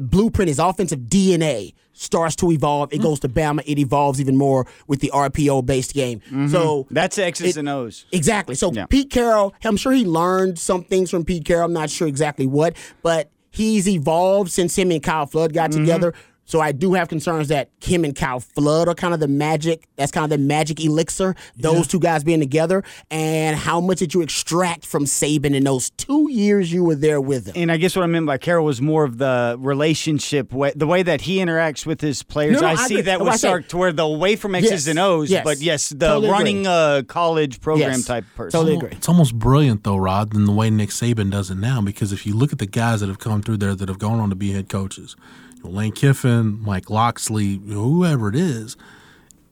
blueprint, his offensive DNA starts to evolve. It goes to Bama. It evolves even more with the RPO based game. So That's X's it- and O's. Exactly. So Yeah. Pete Carroll, I'm sure he learned some things from Pete Carroll. I'm not sure exactly what, but he's evolved since him and Kyle Flood got Mm-hmm. together. So I do have concerns that Kim and Kyle Flood are kind of the magic. That's kind of the magic elixir. Those two guys being together, and how much did you extract from Saban in those two years you were there with him? And I guess what I meant by Carroll was more of the relationship, way, the way that he interacts with his players. No, no, I I see agree. that What with I Sark to where the away from X's Yes, and O's, yes. but yes, the Totally running a college program Yes. type person. Totally agree. It's almost brilliant though, Rod, than the way Nick Saban does it now. Because if you look at the guys that have come through there that have gone on to be head coaches, you know, Lane Kiffin, Mike Locksley, whoever it is,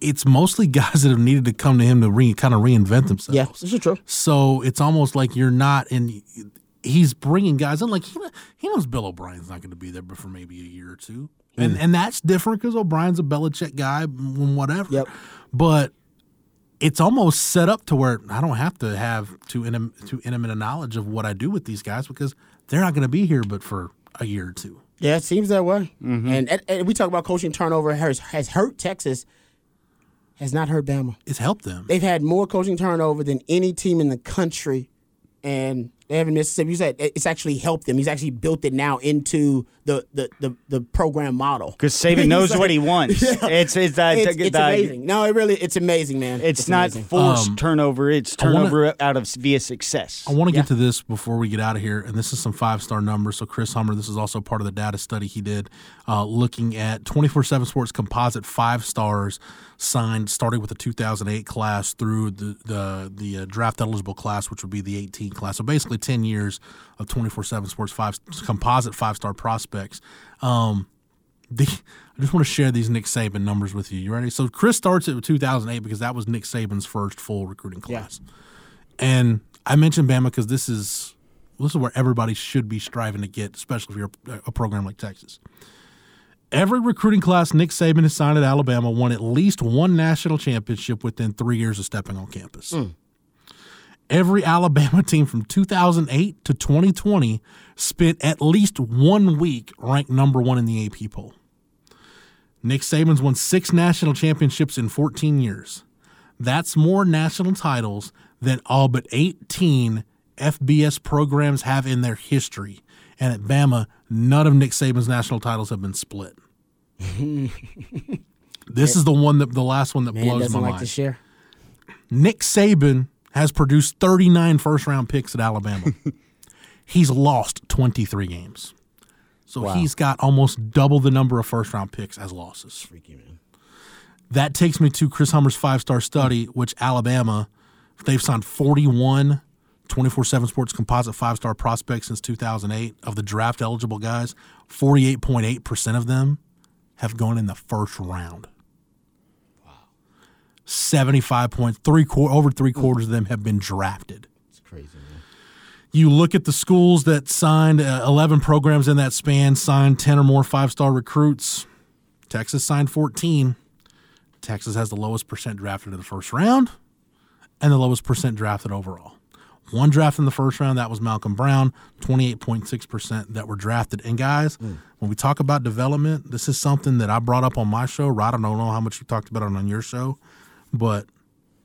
it's mostly guys that have needed to come to him to re, kind of reinvent themselves. Yeah, this is true. So it's almost like you're not in. He's bringing guys in like he, he knows Bill O'Brien's not going to be there, but for maybe a year or two, hmm. and and that's different because O'Brien's a Belichick guy, and whatever. Yep. But it's almost set up to where I don't have to have too intim- too intimate a knowledge of what I do with these guys because they're not going to be here, but for a year or two. Yeah, it seems that way. Mm-hmm. And, and, and we talk about coaching turnover has, has hurt Texas, has not hurt Bama. It's helped them. They've had more coaching turnover than any team in the country, and they haven't Mississippi. You said it's actually helped them. He's actually built it now into the the the, the program model. Because Saban knows what he wants. Yeah. It's it's, uh, It's, it's the- amazing. No, it really it's amazing, man. It's, not amazing. forced Um, turnover. It's I wanna- turnover out of via success. I want to Yeah. get to this before we get out of here, and this is some five star numbers. So Chris Hummer, this is also part of the data study he did, uh, looking at twenty four seven Sports composite five stars signed, starting with the two thousand eight class through the the the uh, draft eligible class, which would be the eighteen class. So basically ten years of twenty four seven Sports five composite five star prospects. Um, the, I just want to share these Nick Saban numbers with you. You ready? So Chris starts at 2008 because that was Nick Saban's first full recruiting class. And I mentioned Bama because this is this is where everybody should be striving to get, especially if you're a, a program like Texas. Every recruiting class Nick Saban has signed at Alabama won at least one national championship within three years of stepping on campus. Every Alabama team from 2008 to 2020 spent at least one week ranked number one in the AP poll. Nick Saban's won six national championships in 14 years. That's more national titles than all but 18 FBS programs have in their history. And at Bama, none of Nick Saban's national titles have been split. this is the one that the last one that Man blows my like mind. Nick Saban has produced 39 first round picks at Alabama. he's lost 23 games. So Wow. he's got almost double the number of first round picks as losses. Freaky man. That takes me to Chris Hummer's five star study, which Alabama, they've signed 41 24 7 sports composite five star prospects since 2008. Of the draft eligible guys, 48.8% of them have gone in the first round. Wow. 75 points, three quar- over three quarters of them have been drafted. It's crazy, man. You look at the schools that signed uh, 11 programs in that span, signed 10 or more five star recruits. Texas signed 14. Texas has the lowest percent drafted in the first round and the lowest percent drafted overall. One draft in the first round, that was Malcom Brown, 28.6% that were drafted. And guys, when we talk about development, this is something that I brought up on my show. Rod, I don't know how much you talked about it on your show, but,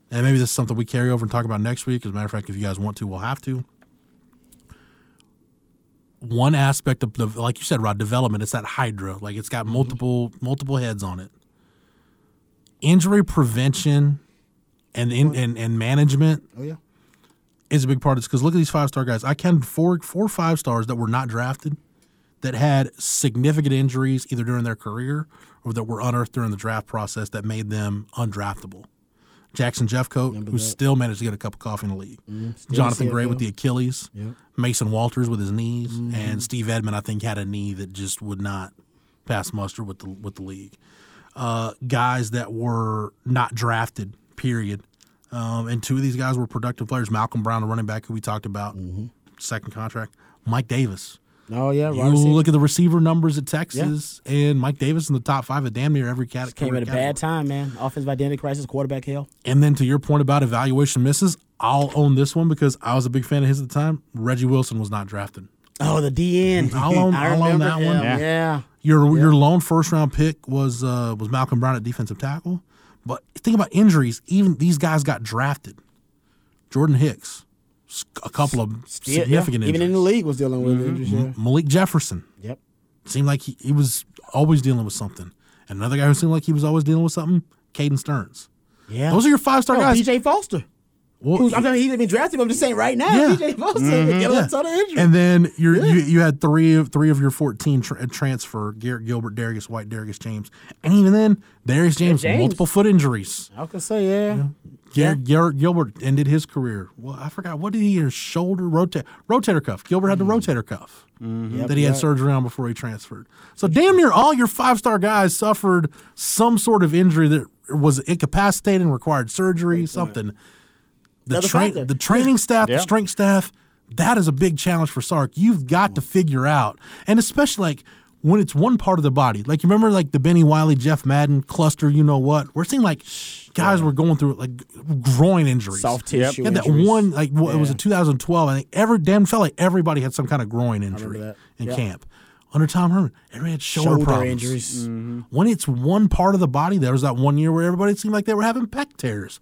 and maybe this is something we carry over and talk about next week. As a matter of fact, if you guys want to, we'll have to one aspect of the like you said, Rod, development. It's that Hydra, like it's got mm-hmm. multiple multiple heads on it. Injury prevention and in, and and management Oh yeah. is a big part of this because look at these five star guys. I counted four four five stars that were not drafted that had significant injuries either during their career or that were unearthed during the draft process that made them undraftable. Jackson Jeffcoat, who still managed to get a cup of coffee in the league. still Johnathan Gray with the Achilles. Yep. Mason Walters with his knees, Mm-hmm. and Steve Edmond, I think, had a knee that just would not pass muster with the with the league. Uh, guys that were not drafted, period. Um, and two of these guys were productive players. Malcolm Brown, the running back who we talked about, Mm-hmm. second contract. Mike Davis. Oh yeah. You receiver. look at the receiver numbers at Texas, and Mike Davis in the top five at damn near every category. came at a bad time, man. Offensive identity crisis, quarterback hell. And then to your point about evaluation misses, I'll own this one because I was a big fan of his at the time. Reggie Wilson was not drafted. Oh, the DN. I'll own- I I'll own that him. one. Yeah. Yeah. Your your lone first round pick was uh, was Malcom Brown at defensive tackle. But think about injuries. Even these guys got drafted. Jordan Hicks, s- a couple of Still- yeah. significant Even injuries. in the league was dealing with mm-hmm. injuries. Yeah. Malik Jefferson Yep. seemed like he, he was always dealing with something. And another guy who seemed like he was always dealing with something, Caden Sterns. Yeah. Those are your five star Oh, guys. BJ Foster. Well, Who's, I'm you, he's been drafted. but I'm just saying right now, Yeah. BJ Foster mm getting Yeah. a ton of injuries. And then you're, you you had three of three of your fourteen tra- uh, transfer: Garrett Gilbert, Darius White, Darius James, and even then, Darius James, James. multiple foot injuries. I could say, yeah. Garrett, Garrett Gilbert ended his career. Well, I forgot what did he his shoulder rotate rotator cuff. Gilbert had the mm-hmm. rotator cuff mm-hmm. Yep, that he had surgery on before he transferred. So damn near all your five star guys suffered some sort of injury that was incapacitating, required surgery, something. The train, the training staff, Yeah. the strength staff, that is a big challenge for Sark. You've got to figure out, and especially like when it's one part of the body. Like you remember like the Bennie Wylie, Jeff Madden cluster. You know what? We're seeing like guys were going through like groin injuries. Soft tissue. Yeah, that one like well, it was Yeah. in 2012. I think every damn felt like everybody had some kind of groin injury in Yeah. camp. Under Tom Herman, everybody had shoulder, Shoulder problems. injuries. When it's one part of the body, there was that one year where everybody seemed like they were having pec tears.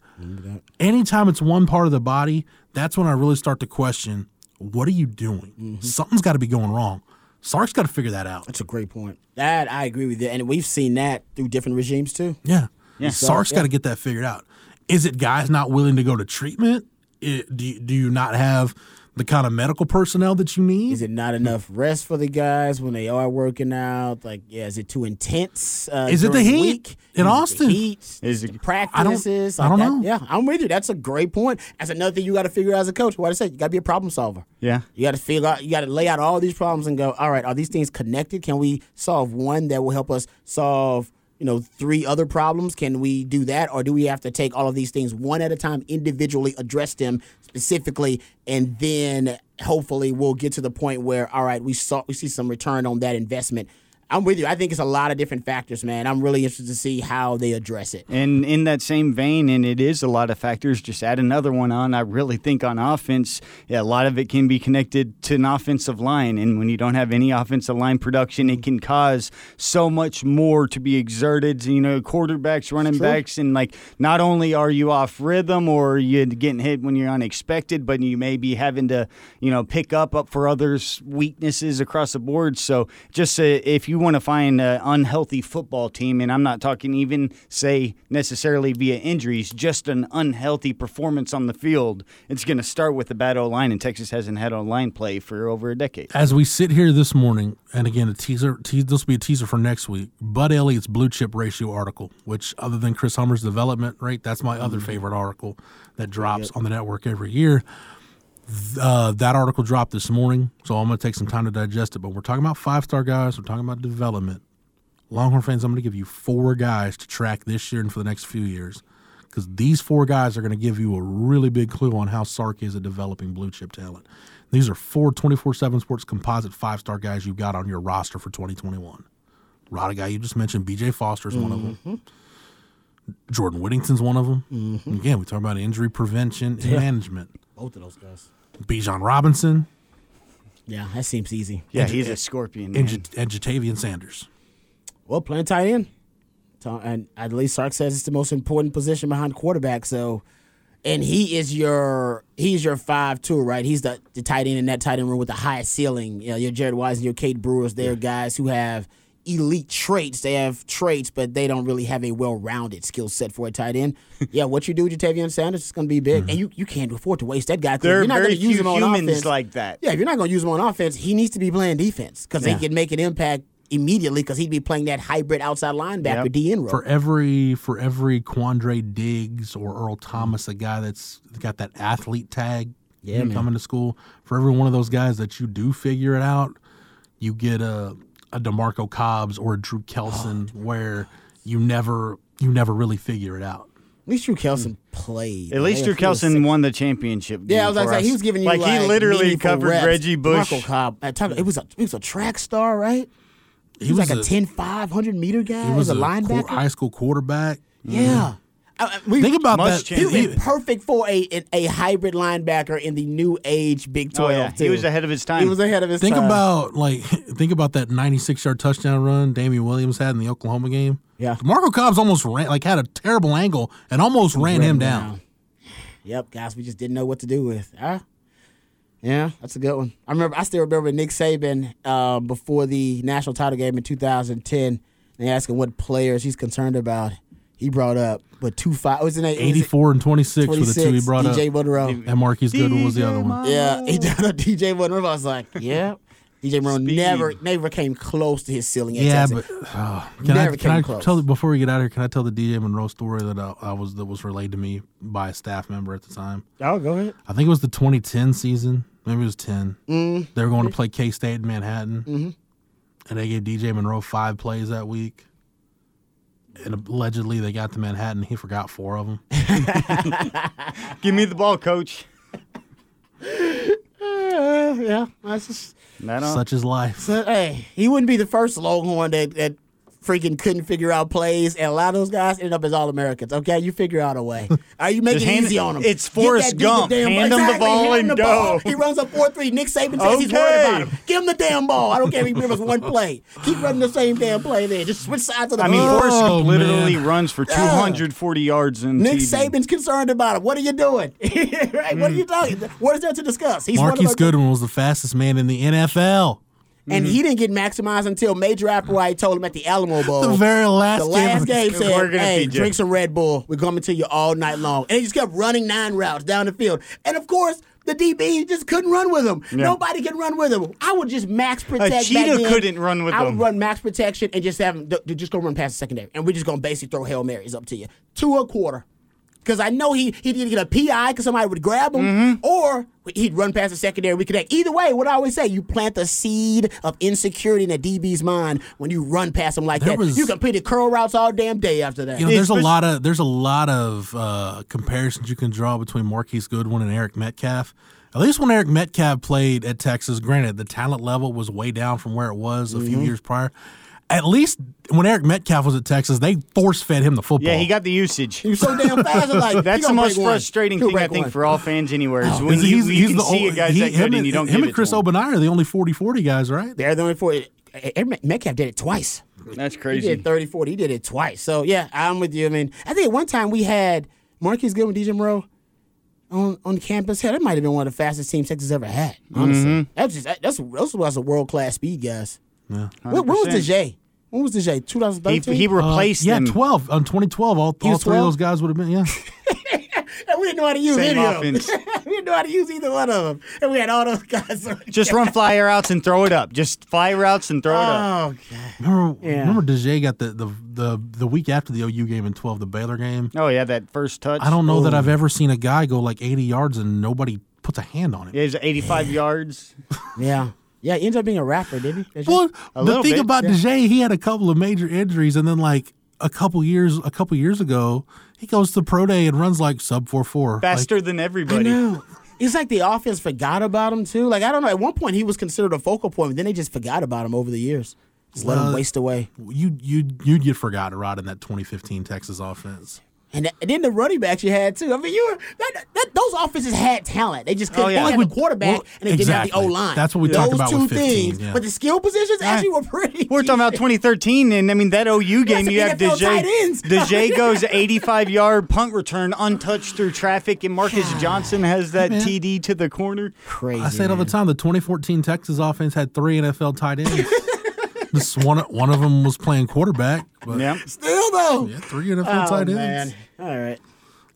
Anytime it's one part of the body, that's when I really start to question, what are you doing? Mm-hmm. Something's got to be going wrong. Sark's got to figure that out. That's a great point. That I agree with you, and we've seen that through different regimes too. Yeah. Yeah. Sark's So, got to get that figured out. Is it guys not willing to go to treatment? It, do, do you not have the kind of medical personnel that you need? Is it not enough rest for the guys when they are working out? Like, yeah, is it too intense? Uh, Is it the heat week? in Is it Austin? The heat? Is it- practices? I don't like that? know. Yeah, I'm with you. That's a great point. That's another thing you got to figure out as a coach. What I said, you got to be a problem solver. Yeah. You got to figure out. You got to lay out all these problems and go. All right, are these things connected? Can we solve one that will help us solve? You know, three other problems. Can we do that, or do we have to take all of these things one at a time, individually address them specifically, and then hopefully we'll get to the point where, all right, we saw we see some return on that investment I'm with you. I think it's a lot of different factors, man. I'm really interested to see how they address it. And in that same vein, and it is a lot of factors, just add another one on. I really think on offense, yeah, a lot of it can be connected to an offensive line. And when you don't have any offensive line production, it can cause so much more to be exerted. You know, quarterbacks, running backs, and like not only are you off rhythm or you're getting hit when you're unexpected, but you may be having to, you know, pick up up for others' weaknesses across the board. So just uh, if you want to find an unhealthy football team, and I'm not talking even say necessarily via injuries, just an unhealthy performance on the field, it's going to start with a bad O line, and Texas hasn't had O line play for over a decade. As we sit here this morning, and again, a teaser, te- this will be a teaser for next week. Bud Elliott's blue chip ratio article, which other than Chris Hummer's development rate, that's my other mm-hmm. favorite article that drops on the network every year. Uh, that article dropped this morning, so I'm going to take some time to digest it. But we're talking about five star guys. We're talking about development. Longhorn fans, I'm going to give you four guys to track this year and for the next few years, because these four guys are going to give you a really big clue on how Sark is at developing blue chip talent. These are four 24 7 sports composite five star guys you've got on your roster for 2021. Rada guy you just mentioned, BJ Foster is one of them. Jordan Whittington's one of them. Again, we talk about injury prevention and Yeah. management. Both of those guys. Bijan Robinson Yeah, that seems easy. Yeah, he's a scorpion. and, man. And Ja'Tavion Sanders. Well, playing tight end. So- And at least Sark says it's the most important position behind quarterback. So, and he is your he's your five two, right? He's the, the tight end in that tight end room with the highest ceiling. You know, your Jared Wise and your Cade Brewers. They're guys who have elite traits. They have traits, but they don't really have a well-rounded skill set for a tight end. yeah, what you do with Ja'Tavion Sanders is going to be big, mm-hmm. and you, you can't afford to waste that guy. There are you're not very gonna use him on humans offense. like that. Yeah, if you're not going to use him on offense, he needs to be playing defense because Yeah. he can make an impact immediately because he'd be playing that hybrid outside linebacker Yep. DN role. For every for every Quandre Diggs or Earl Thomas, a guy that's got that athlete tag Yeah, man. coming to school, for every one of those guys that you do figure it out, you get a a Demarco Cobbs or a Drew Kelson Oh, where you never you never really figure it out. At least Drew Kelson played. At least man. Drew Kelson won the championship. Yeah, I was like, for saying, he was giving you like, like, he literally covered reps. Reggie Bush. Marco Cobb. talk- It was a it was a track star, right? He, was, like a, 10 500 meter guy He was as a, a linebacker. qu- high school quarterback. yeah. I- I- we- Think about that. he would he- perfect for a a hybrid linebacker in the new age Big Oh, 12. yeah. He was ahead of his time. He was ahead of his Think time. about like think about that 96 yard touchdown run Damian Williams had in the Oklahoma game. Yeah. Marco Cobbs almost ran like had a terrible angle and almost ran him down. Yep, guys, we just didn't know what to do with. Huh? Yeah, that's a good one. I remember. I still remember Nick Saban uh, before the national title game in 2010. They asked him what players he's concerned about. He brought up, but two five. Was it 84 and 26, were the two he brought up DJ up. Monroe. And Marquise Goodwin was the other one. Yeah, he did a DJ Monroe. I was like, yeah. DJ Monroe never never came close to his ceiling. At Yeah, Texas. but oh, can Never I, can I came close. tell before we get out of here? Can I tell the DJ Monroe story that I, I was that was relayed to me by a staff member at the time? oh, go ahead. I think it was the 2010 season. Maybe it was 10. Mm. They were going to play K State in Manhattan, Mm-hmm. and they gave DJ Monroe five plays that week. And allegedly, they got to Manhattan. He forgot four of them. Give me the ball, coach. Uh, yeah, that's just. That on. Such is life. So, hey, he wouldn't be the first Longhorn that, that freaking couldn't figure out plays, and a lot of those guys ended up as All Americans. Okay, you figure out a way. Are you making Just it easy it- on him? it's Forrest that dude the Gump. damn Hand him the ball hand and the ball. go. He runs up four three. Nick Saban says he's worried about him. Give him the damn ball. I don't care if he gives us one play. Keep running the same damn play there. Just switch sides of the I mean, ball. Forrest Oh, Gump literally man. runs for 240 yards in Nick TV. Saban's concerned about him. What are you doing? right? What are mm. you talking? What is there to discuss? He's one of Marquise our- Goodwin was the fastest man in the NFL. And he mm-hmm. didn't get maximized until Major Applewhite told him at the Alamo Bowl. The very last the game last game We're said, gonna "Hey, drink some Red Bull. We're coming to you all night long." And he just kept running nine routes down the field. And of course, the DB just couldn't run with him. Nobody can run with him. I would just max protect. back cheetah then. couldn't run with him. I would him. run max protection and just have him just go run past the secondary, and we're just gonna basically throw hail marys up to you, two a quarter. Because I know he he'd either get a PI because somebody would grab him, Mm-hmm. or he'd run past the secondary. We connect. Either way, what I always say, you plant the seed of insecurity in a DB's mind when you run past him like There that. was- you completed curl routes all damn day after that. You know, there's a lot of there's a lot of uh, comparisons you can draw between Marquise Goodwin and Eric Metcalf. At least when Eric Metcalf played at Texas, granted the talent level was way down from where it was a few years prior. At least when Eric Metcalf was at Texas, they force fed him the football. Yeah, he got the usage. He was so damn fast. Like, That's the most frustrating thing I think one. for all fans anywhere is when He's- you, he's- you he's can the see a only- guy's he- that him good and you don't him give and Chris to. Obanai are the only 40-40 guys, right? They're the only four. Eric Metcalf did it twice. That's He crazy. did 30, 40. He did it twice. So, yeah, I'm with you. I mean, I think at one time we had Marquise Goodwin, DJ Monroe on, on campus. Hell, that might have been one of the fastest teams Texas ever had, honestly. Mm-hmm. That's just, that, that's, those was a world class speed, guys. Yeah. When, when was 100%. DeJay? When was DeJay? He, 2013? he replaced Uh, yeah, them. 12 on 2012. All, all was three of those guys would have been. Yeah, And we didn't know how to use Same any of them. we didn't know how to use either one of them. And we had all those guys. Just run fly routes and throw it up. Just fly routes and throw it up. Oh, God. remember Yeah. remember Deja got the, the the the week after the OU game in 12, the Baylor game. Oh yeah, that first touch. I don't know that I've ever seen a guy go like 80 yards and nobody puts a hand on him. Yeah, it was 85 yards. Yeah. Yeah, he ended up being a rapper, didn't he? Well, the thing bit, about yeah. DeJay, he had a couple of major injuries, and then like a couple years, a couple years ago, he goes to pro day and runs like sub four four. Faster than everybody. I everybody. know. It's like the offense forgot about him too. Like I don't know. At one point, he was considered a focal point, but then they just forgot about him over the years. Just let him uh, waste away. you you you'd get forgotten right in that 2015 Texas offense. And, th- and then the running backs you had too. I mean, you were that, that, those offenses had talent. They just oh, couldn't Oh, yeah. they had Like the with- quarterback well, and they didn't have the O line. That's what we those talked about Those two with 15, things. yeah. But the skill positions actually were pretty. We're talking about 2013, and I mean that OU game. some You have NFL tight DeJay. ends. Goes 85 yard punt return untouched through traffic, and Marcus Johnson has that man. TD to the corner. Crazy. I say it all the time. The 2014 Texas offense had three NFL tight ends. Just one one of them was playing quarterback, but Yeah, Still though. yeah, three NFL Oh tight ends. man. All right.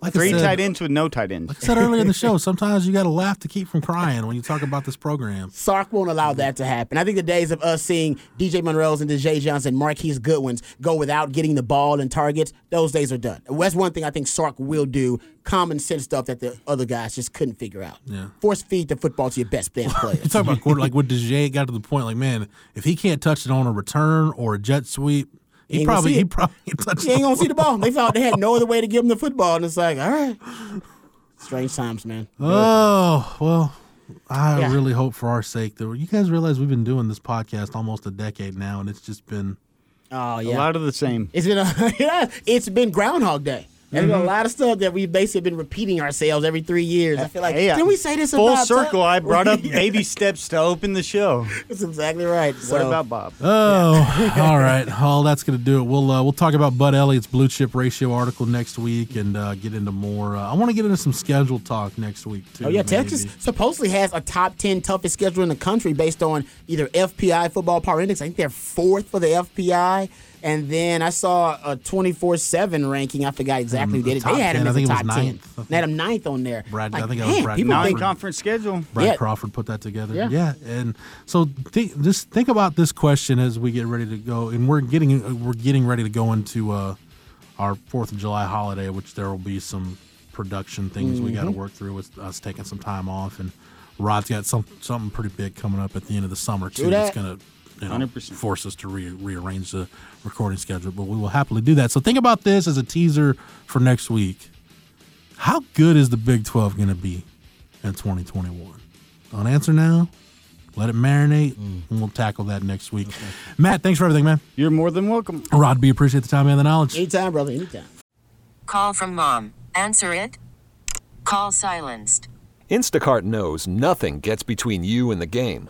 Like three said, tight ends with no tight ends. Like I said earlier in the show, sometimes you got to laugh to keep from crying when you talk about this program. Sark won't allow that to happen. I think the days of us seeing DJ Monroe's and Daje Johnson, Marquise Goodwins go without getting the ball and targets, those days are done. That's one thing I think Sark will do. Common sense stuff that the other guys just couldn't figure out. Yeah. Force feed the football to your best damn You talk about quarter like with DeJay, it got to the point like, man, if he can't touch it on a return or a jet sweep, he ain't probably he probably can't touch you ain't gonna see the ball. They thought they had no other way to give him the football, and it's like, all right. Strange times, man. Oh well, I Yeah. really hope for our sake that you guys realize we've been doing this podcast almost a decade now, and it's just been Oh A lot of the same. It's been a, yeah, it's been Groundhog Day. There's been a lot of stuff that we've basically been repeating ourselves every three years. I feel like Hey, didn't we say this Full about circle. I brought up baby steps to open the show. That's exactly right. What about Bob? Oh, all right. Well, that's going to do it. We'll uh, we'll talk about Bud Elliott's blue chip ratio article next week and uh, get into more. Uh, I want to get into some schedule talk next week too. Oh yeah, maybe. Texas supposedly has a top ten toughest schedule in the country based on either FPI Football Power Index. I think they're fourth for the FPI. And then I saw a twenty four seven ranking. I forgot exactly who Um, did it. They had 10, him I as think a it was top ten. I think. They had him ninth on there. Brad- I Like, think it was man, Brad people Crawford. think Non-conference schedule. Brad Yeah. Crawford put that together. Yeah. Yeah, and so think, just think about this question as we get ready to go, and we're getting we're getting ready to go into uh, our Fourth of July holiday, which there will be some production things we got to work through with us taking some time off, and Rod's got some something pretty big coming up at the end of the summer too. Do That's gonna you know, 100%. force us to re- rearrange the recording schedule, but we will happily do that. So think about this as a teaser for next week. How good is the Big 12 going to be in 2021? Don't answer now. Let it marinate, mm. and we'll tackle that next week. Matt, thanks for everything, man. You're more than welcome. Rod B, appreciate the time and the knowledge. anytime, brother, anytime. Call from mom. Answer it. Call silenced. Instacart knows nothing gets between you and the game.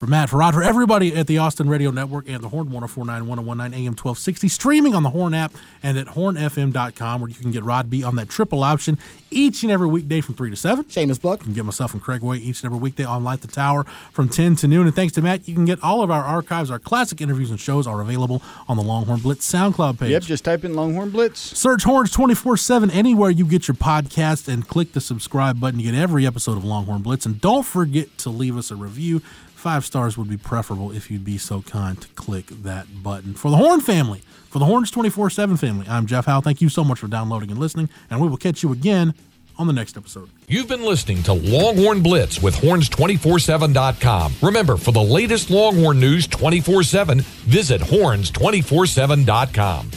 For Matt, for Rod, for everybody at the Austin Radio Network and the Horn 1049 1019 AM 1260, streaming on the Horn app and at hornfm.com, where you can get Rod B on that triple option each and every weekday from 3 to 7. Shameless plug. You can get myself and Craig Way each and every weekday on Light the Tower from 10 to noon. And thanks to Matt, you can get all of our archives. Our classic interviews and shows are available on the Longhorn Blitz SoundCloud page. Yep, just type in Longhorn Blitz. Search Horns 24 7 anywhere you get your podcast and click the subscribe button to get every episode of Longhorn Blitz. And don't forget to leave us a review. Five stars would be preferable if you'd be so kind to click that button. For the Horn family, for the Horns 24 7 family, I'm Jeff Howe. Thank you so much for downloading and listening, and we will catch you again on the next episode. You've been listening to Longhorn Blitz with horns247.com. Remember, for the latest Longhorn news 24 7, visit horns247.com.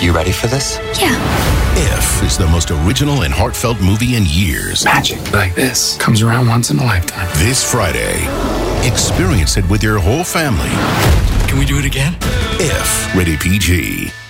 You ready for this? Yeah. If is the most original and heartfelt movie in years. Magic like this comes around once in a lifetime. This Friday, experience it with your whole family. Can we do it again? If, rated PG.